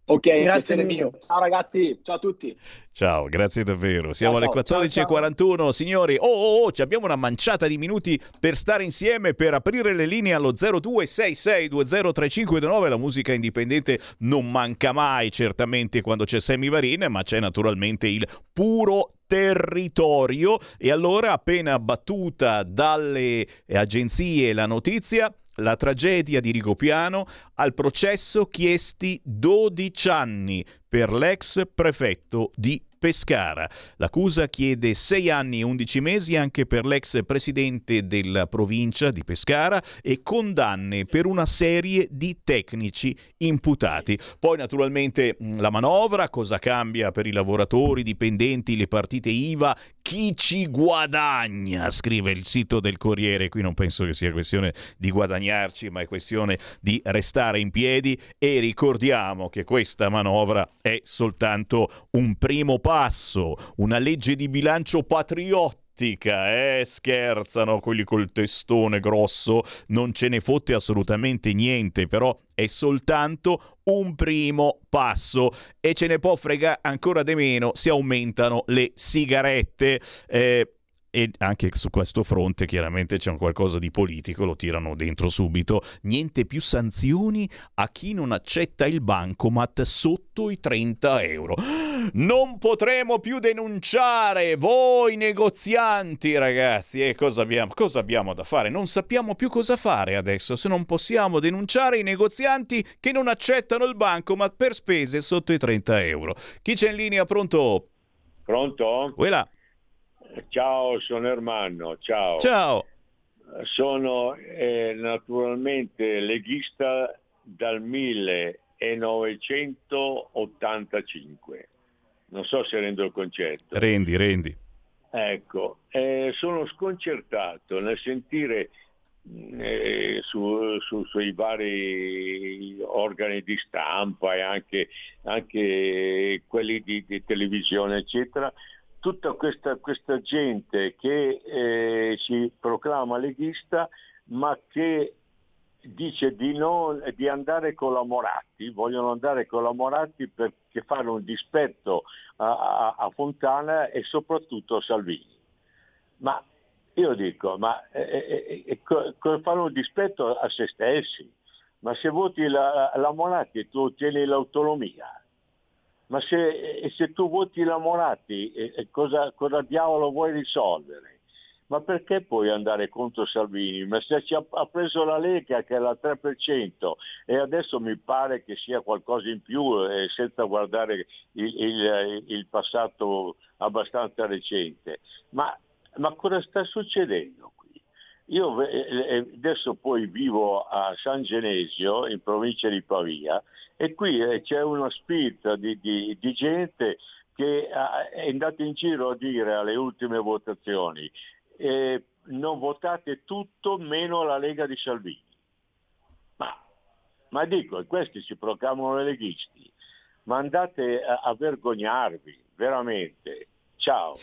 Ok, grazie mio. Ciao ragazzi, ciao a tutti. Ciao, grazie davvero. Siamo ciao, alle 14.41. Signori, oh, oh, oh, abbiamo una manciata di minuti per stare insieme, per aprire le linee allo 0266203529. La musica indipendente non manca mai, certamente, quando c'è Sammy Varin, ma c'è naturalmente il puro territorio. E allora, appena battuta dalle agenzie la notizia, la tragedia di Rigopiano, al processo chiesti 12 anni per l'ex prefetto di Pescara. L'accusa chiede 6 anni e 11 mesi anche per l'ex presidente della provincia di Pescara e condanne per una serie di tecnici imputati. Poi naturalmente la manovra, cosa cambia per i lavoratori, i dipendenti, le partite IVA, chi ci guadagna, scrive il sito del Corriere. Qui non penso che sia questione di guadagnarci, ma è questione di restare in piedi e ricordiamo che questa manovra è soltanto un primo passo passo, una legge di bilancio patriottica eh, scherzano quelli col testone grosso, non ce ne fotte assolutamente niente, però è soltanto un primo passo e ce ne può fregare ancora di meno se aumentano le sigarette. Eh, e anche su questo fronte chiaramente c'è un qualcosa di politico, lo tirano dentro subito. Niente più sanzioni a chi non accetta il bancomat sotto i 30 euro. Non potremo più denunciare voi negozianti, ragazzi. E cosa abbiamo, cosa abbiamo da fare? Non sappiamo più cosa fare adesso se non possiamo denunciare i negozianti che non accettano il bancomat per spese sotto i 30 euro. Chi c'è in linea? Pronto? Pronto? Quella. Ciao, sono Ermanno, ciao. Ciao. Sono eh, naturalmente leghista dal 1985. Non so se rendo il concetto. Rendi, rendi. Ecco, eh, sono sconcertato nel sentire eh, su, su, sui vari organi di stampa e anche, anche quelli di, di televisione, eccetera, tutta questa, questa gente che eh, si proclama leghista ma che dice di, non, di andare con la Moratti, vogliono andare con la Moratti perché fanno un dispetto a, a, a Fontana e soprattutto a Salvini. Ma io dico, ma eh, eh, eh, fanno un dispetto a se stessi, ma se voti la, la Moratti tu ottieni l'autonomia, ma se, se tu voti la Moratti, eh, cosa, cosa diavolo vuoi risolvere? Ma perché puoi andare contro Salvini? Ma se ci ha, ha, preso la Lega che era al 3% e adesso mi pare che sia qualcosa in più eh, senza guardare il, il, il, passato abbastanza recente. Ma, ma cosa sta succedendo? Io eh, eh, adesso poi vivo a San Genesio, in provincia di Pavia, e qui eh, c'è uno spirito di, di, di gente che è andata in giro a dire alle ultime votazioni eh, non votate tutto meno la Lega di Salvini. Ma, ma dico, questi si proclamano leghisti, ma andate a, a vergognarvi, veramente. Ciao.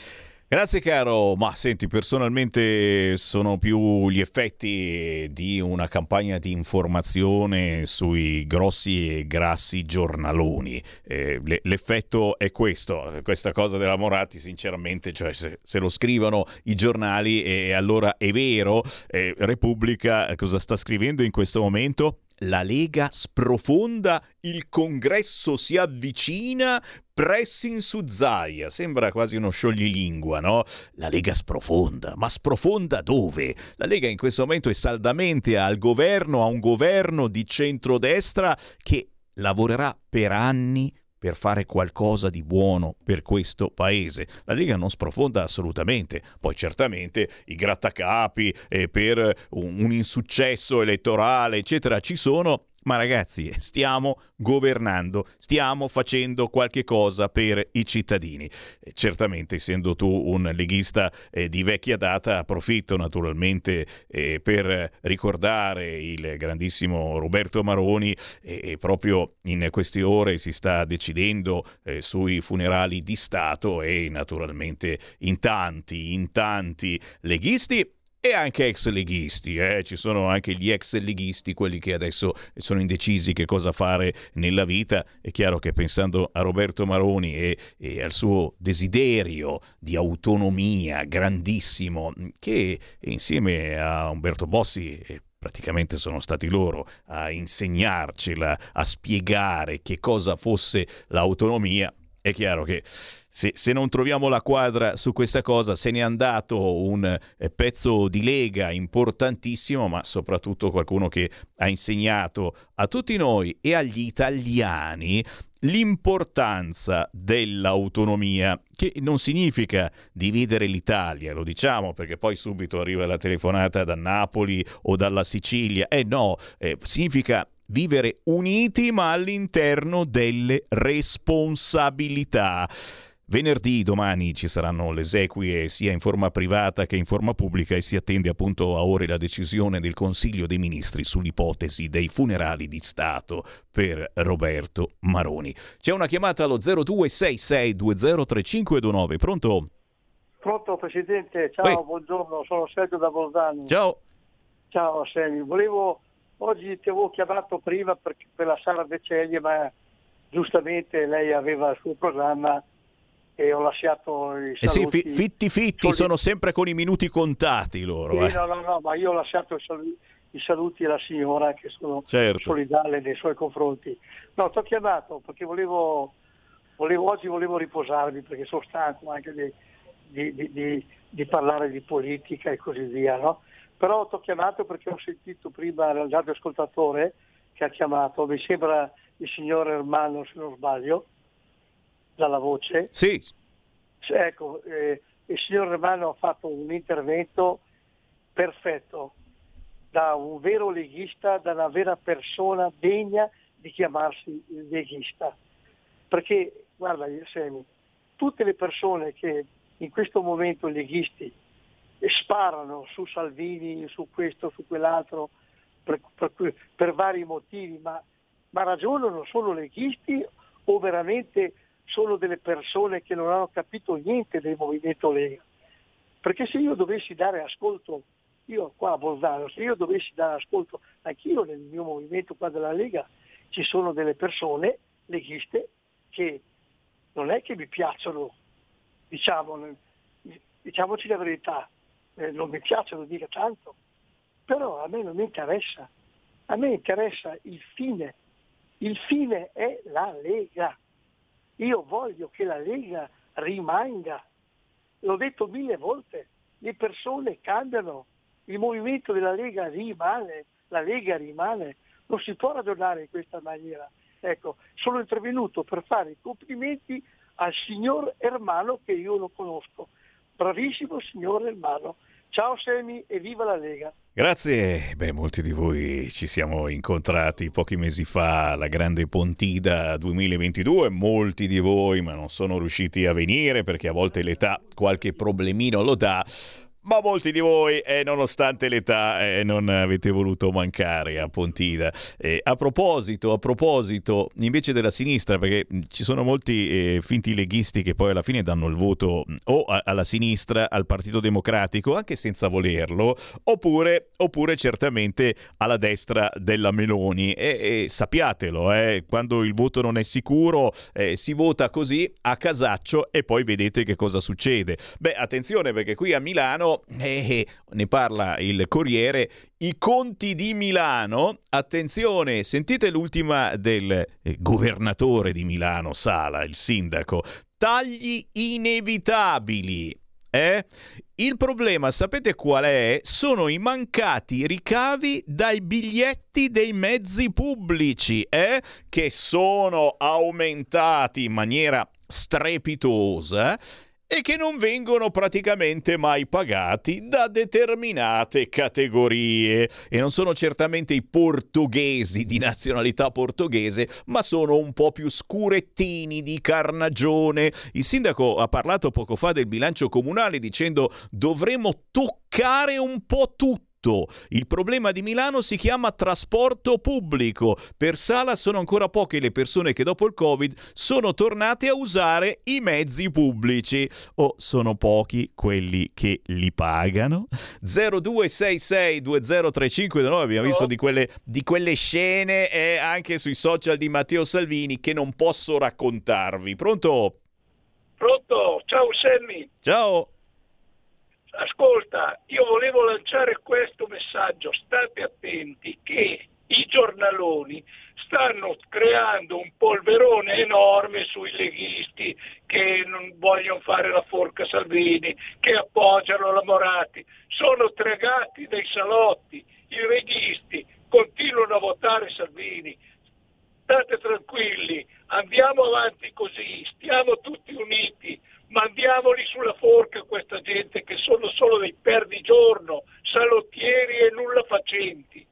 Grazie caro, ma senti, personalmente sono più gli effetti di una campagna di informazione sui grossi e grassi giornaloni. Eh, l'effetto è questo, questa cosa della Moratti sinceramente, cioè se, se lo scrivono i giornali e allora è vero, eh, Repubblica cosa sta scrivendo in questo momento? La Lega sprofonda, il congresso si avvicina, pressing su Zaia. Sembra quasi uno scioglilingua, no? La Lega sprofonda, ma sprofonda dove? La Lega in questo momento è saldamente al governo, a un governo di centrodestra che lavorerà per anni per fare qualcosa di buono per questo paese. La Lega non sprofonda assolutamente, poi certamente i grattacapi eh, per un, un insuccesso elettorale, eccetera, ci sono, ma ragazzi, stiamo governando, stiamo facendo qualche cosa per i cittadini. E certamente, essendo tu un leghista eh, di vecchia data, approfitto naturalmente eh, per ricordare il grandissimo Roberto Maroni e proprio in queste ore si sta decidendo eh, sui funerali di Stato e naturalmente in tanti, in tanti leghisti e anche ex leghisti, eh? ci sono anche gli ex leghisti, quelli che adesso sono indecisi che cosa fare nella vita. È chiaro che pensando a Roberto Maroni e, e al suo desiderio di autonomia grandissimo, che insieme a Umberto Bossi eh, praticamente sono stati loro a insegnarcela, a spiegare che cosa fosse l'autonomia, è chiaro che se, se, non troviamo la quadra su questa cosa, se n'è andato un eh, pezzo di lega importantissimo, ma soprattutto qualcuno che ha insegnato a tutti noi e agli italiani l'importanza dell'autonomia, che non significa dividere l'Italia, lo diciamo perché poi subito arriva la telefonata da Napoli o dalla Sicilia, eh no, eh, significa vivere uniti ma all'interno delle responsabilità. Venerdì, domani ci saranno le esequie sia in forma privata che in forma pubblica e si attende appunto a ore la decisione del Consiglio dei Ministri sull'ipotesi dei funerali di Stato per Roberto Maroni. C'è una chiamata allo 0266203529, pronto? Pronto Presidente, ciao, Uè. buongiorno, sono Sergio da Bolzano. Ciao. Ciao Semi, volevo, oggi ti avevo chiamato prima per, per la Sara Deceglie, ma giustamente lei aveva il suo programma e ho lasciato i Eh sì, saluti. fi- fitti fitti Soli- sono sempre con i minuti contati loro. Sì, eh. no, no, no, ma io ho lasciato i saluti, i saluti alla signora che sono Certo. solidale nei suoi confronti. No, ti ho chiamato perché volevo, volevo- oggi volevo riposarmi perché sono stanco anche di, di- di- di- parlare di politica e così via, no? Però ti ho chiamato perché ho sentito prima il radioascoltatore che ha chiamato, mi sembra il signor Ermano se non sbaglio, dalla voce. Sì. Ecco, eh, il signor Romano ha fatto un intervento perfetto, da un vero leghista, da una vera persona degna di chiamarsi leghista. Perché, guarda, Semi, tutte le persone che in questo momento leghisti sparano su Salvini, su questo, su quell'altro, per, per- per vari motivi, ma, ma ragionano solo leghisti o veramente sono delle persone che non hanno capito niente del movimento Lega? Perché se io dovessi dare ascolto, io qua a Bolzano, se io dovessi dare ascolto, anch'io nel mio movimento qua della Lega, ci sono delle persone leghiste che non è che mi piacciono, diciamo, diciamoci la verità, eh, non mi piacciono dire tanto, però a me non mi interessa, a me interessa il fine, il fine è la Lega, io voglio che la Lega rimanga, l'ho detto mille volte, le persone cambiano, il movimento della Lega rimane, la Lega rimane, non si può ragionare in questa maniera. Ecco, sono intervenuto per fare i complimenti al signor Ermano che io lo conosco. Bravissimo signor Ermano. Ciao Semi e viva la Lega. Grazie, beh molti di voi ci siamo incontrati pochi mesi fa alla Grande Pontida 2022, molti di voi ma non sono riusciti a venire perché a volte l'età qualche problemino lo dà. Ma molti di voi, eh, nonostante l'età, eh, non avete voluto mancare a Pontida. Eh, a proposito, a proposito, invece della sinistra, perché ci sono molti eh, finti leghisti che poi alla fine danno il voto o a- alla sinistra, al Partito Democratico, anche senza volerlo, oppure, oppure certamente alla destra della Meloni. E sappiatelo, eh, quando il voto non è sicuro, eh, si vota così a casaccio e poi vedete che cosa succede. Beh, attenzione perché qui a Milano, eh, ne parla il Corriere, i conti di Milano, attenzione, sentite l'ultima del eh, governatore di Milano, Sala, il sindaco, tagli inevitabili. Eh? Il problema, sapete qual è? Sono i mancati ricavi dai biglietti dei mezzi pubblici, eh? che sono aumentati in maniera strepitosa e che non vengono praticamente mai pagati da determinate categorie. E non sono certamente i portoghesi di nazionalità portoghese, ma sono un po' più scurettini di carnagione. Il sindaco ha parlato poco fa del bilancio comunale dicendo dovremmo toccare un po' tutto. Il problema di Milano si chiama trasporto pubblico. Per Sala sono ancora poche le persone che dopo il Covid sono tornate a usare i mezzi pubblici. O sono pochi quelli che li pagano? 0266203529 abbiamo visto di quelle, di quelle scene eh, anche sui social di Matteo Salvini che non posso raccontarvi. Pronto? Pronto? Ciao Sammy. Ciao. Ascolta, io volevo lanciare questo messaggio, state attenti che i giornaloni stanno creando un polverone enorme sui leghisti che non vogliono fare la forca Salvini, che appoggiano la Moratti, sono tregati dai salotti, i leghisti continuano a votare Salvini, state tranquilli, andiamo avanti così, stiamo tutti uniti, mandiamoli sulla forca questa gente che sono solo dei perdigiorno, salottieri e nulla facenti.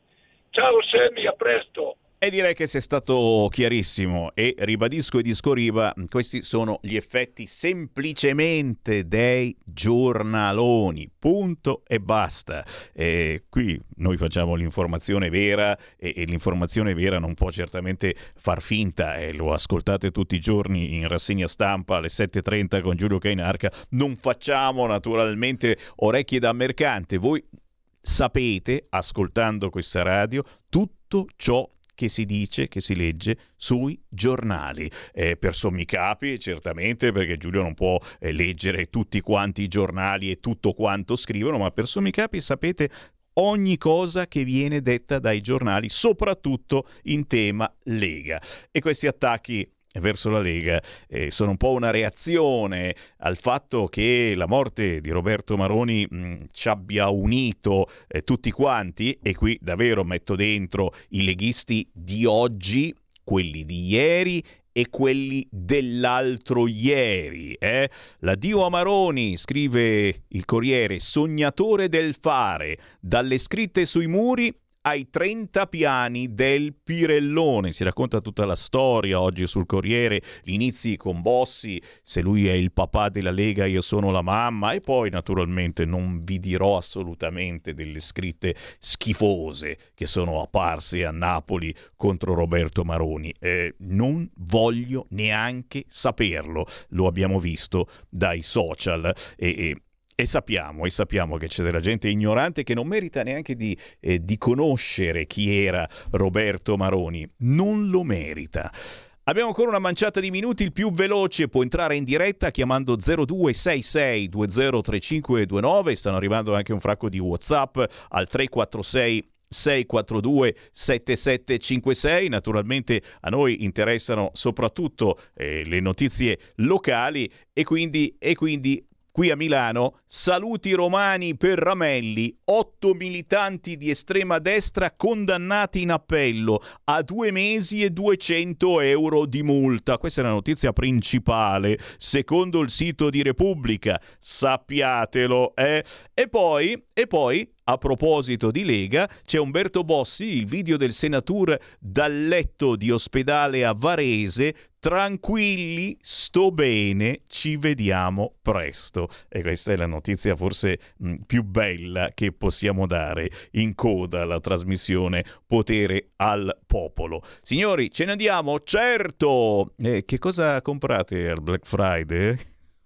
Ciao Sammy, a presto. E direi che sei stato chiarissimo e ribadisco e discoriva, questi sono gli effetti semplicemente dei giornaloni, punto e basta. E qui noi facciamo l'informazione vera e, e, l'informazione vera non può certamente far finta, e lo ascoltate tutti i giorni in rassegna stampa alle 7.30 con Giulio Cainarca, non facciamo naturalmente orecchie da mercante, voi sapete, ascoltando questa radio, tutto ciò che si dice, che si legge sui giornali. Eh, per sommi capi, certamente, perché Giulio non può eh, leggere tutti quanti i giornali e tutto quanto scrivono, ma per sommi capi sapete ogni cosa che viene detta dai giornali, soprattutto in tema Lega. E questi attacchi verso la Lega eh, sono un po' una reazione al fatto che la morte di Roberto Maroni mh, ci abbia unito eh, tutti quanti e qui davvero metto dentro i leghisti di oggi, quelli di ieri e quelli dell'altro ieri. Eh? La Dio Amaroni, scrive il Corriere, sognatore del fare, dalle scritte sui muri ai 30 piani del Pirellone. Si racconta tutta la storia oggi sul Corriere, gli inizi con Bossi, se lui è il papà della Lega io sono la mamma e poi naturalmente non vi dirò assolutamente delle scritte schifose che sono apparse a Napoli contro Roberto Maroni. Eh, non voglio neanche saperlo, lo abbiamo visto dai social e, e e sappiamo, e sappiamo, che c'è della gente ignorante che non merita neanche di, eh, di conoscere chi era Roberto Maroni. Non lo merita. Abbiamo ancora una manciata di minuti, il più veloce può entrare in diretta chiamando 0266 203529, stanno arrivando anche un fracco di Whatsapp al 346 642 7756 naturalmente a noi interessano soprattutto eh, le notizie locali e quindi, e quindi qui a Milano, saluti romani per Ramelli, otto militanti di estrema destra condannati in appello a due mesi e 200 euro di multa. Questa è la notizia principale, secondo il sito di Repubblica. Sappiatelo, eh? E poi, e poi a proposito di Lega, c'è Umberto Bossi, il video del senatore dal letto di ospedale a Varese. Tranquilli, sto bene, ci vediamo presto. E questa è la notizia forse mh, più bella che possiamo dare in coda alla trasmissione Potere al Popolo. Signori, ce ne andiamo? Certo! Eh, che cosa comprate al Black Friday?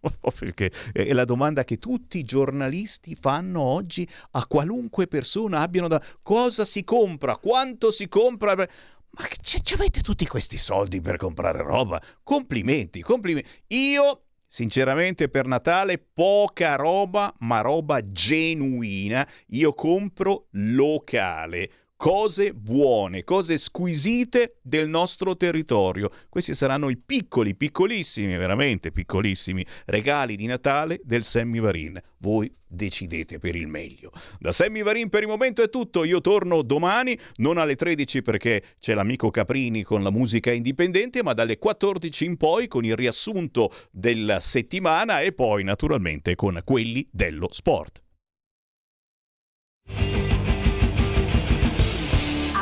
Perché è la domanda che tutti i giornalisti fanno oggi a qualunque persona abbiano da cosa si compra, quanto si compra. Ma ci avete tutti questi soldi per comprare roba? Complimenti, complimenti. Io sinceramente per Natale poca roba, ma roba genuina. Io compro locale cose buone, cose squisite del nostro territorio. Questi saranno i piccoli, piccolissimi, veramente piccolissimi regali di Natale del Sammy Varin. Voi decidete per il meglio. Da Sammy Varin per il momento è tutto, io torno domani, non alle 13 perché c'è l'amico Caprini con la musica indipendente, ma dalle 14 in poi con il riassunto della settimana e poi naturalmente con quelli dello sport.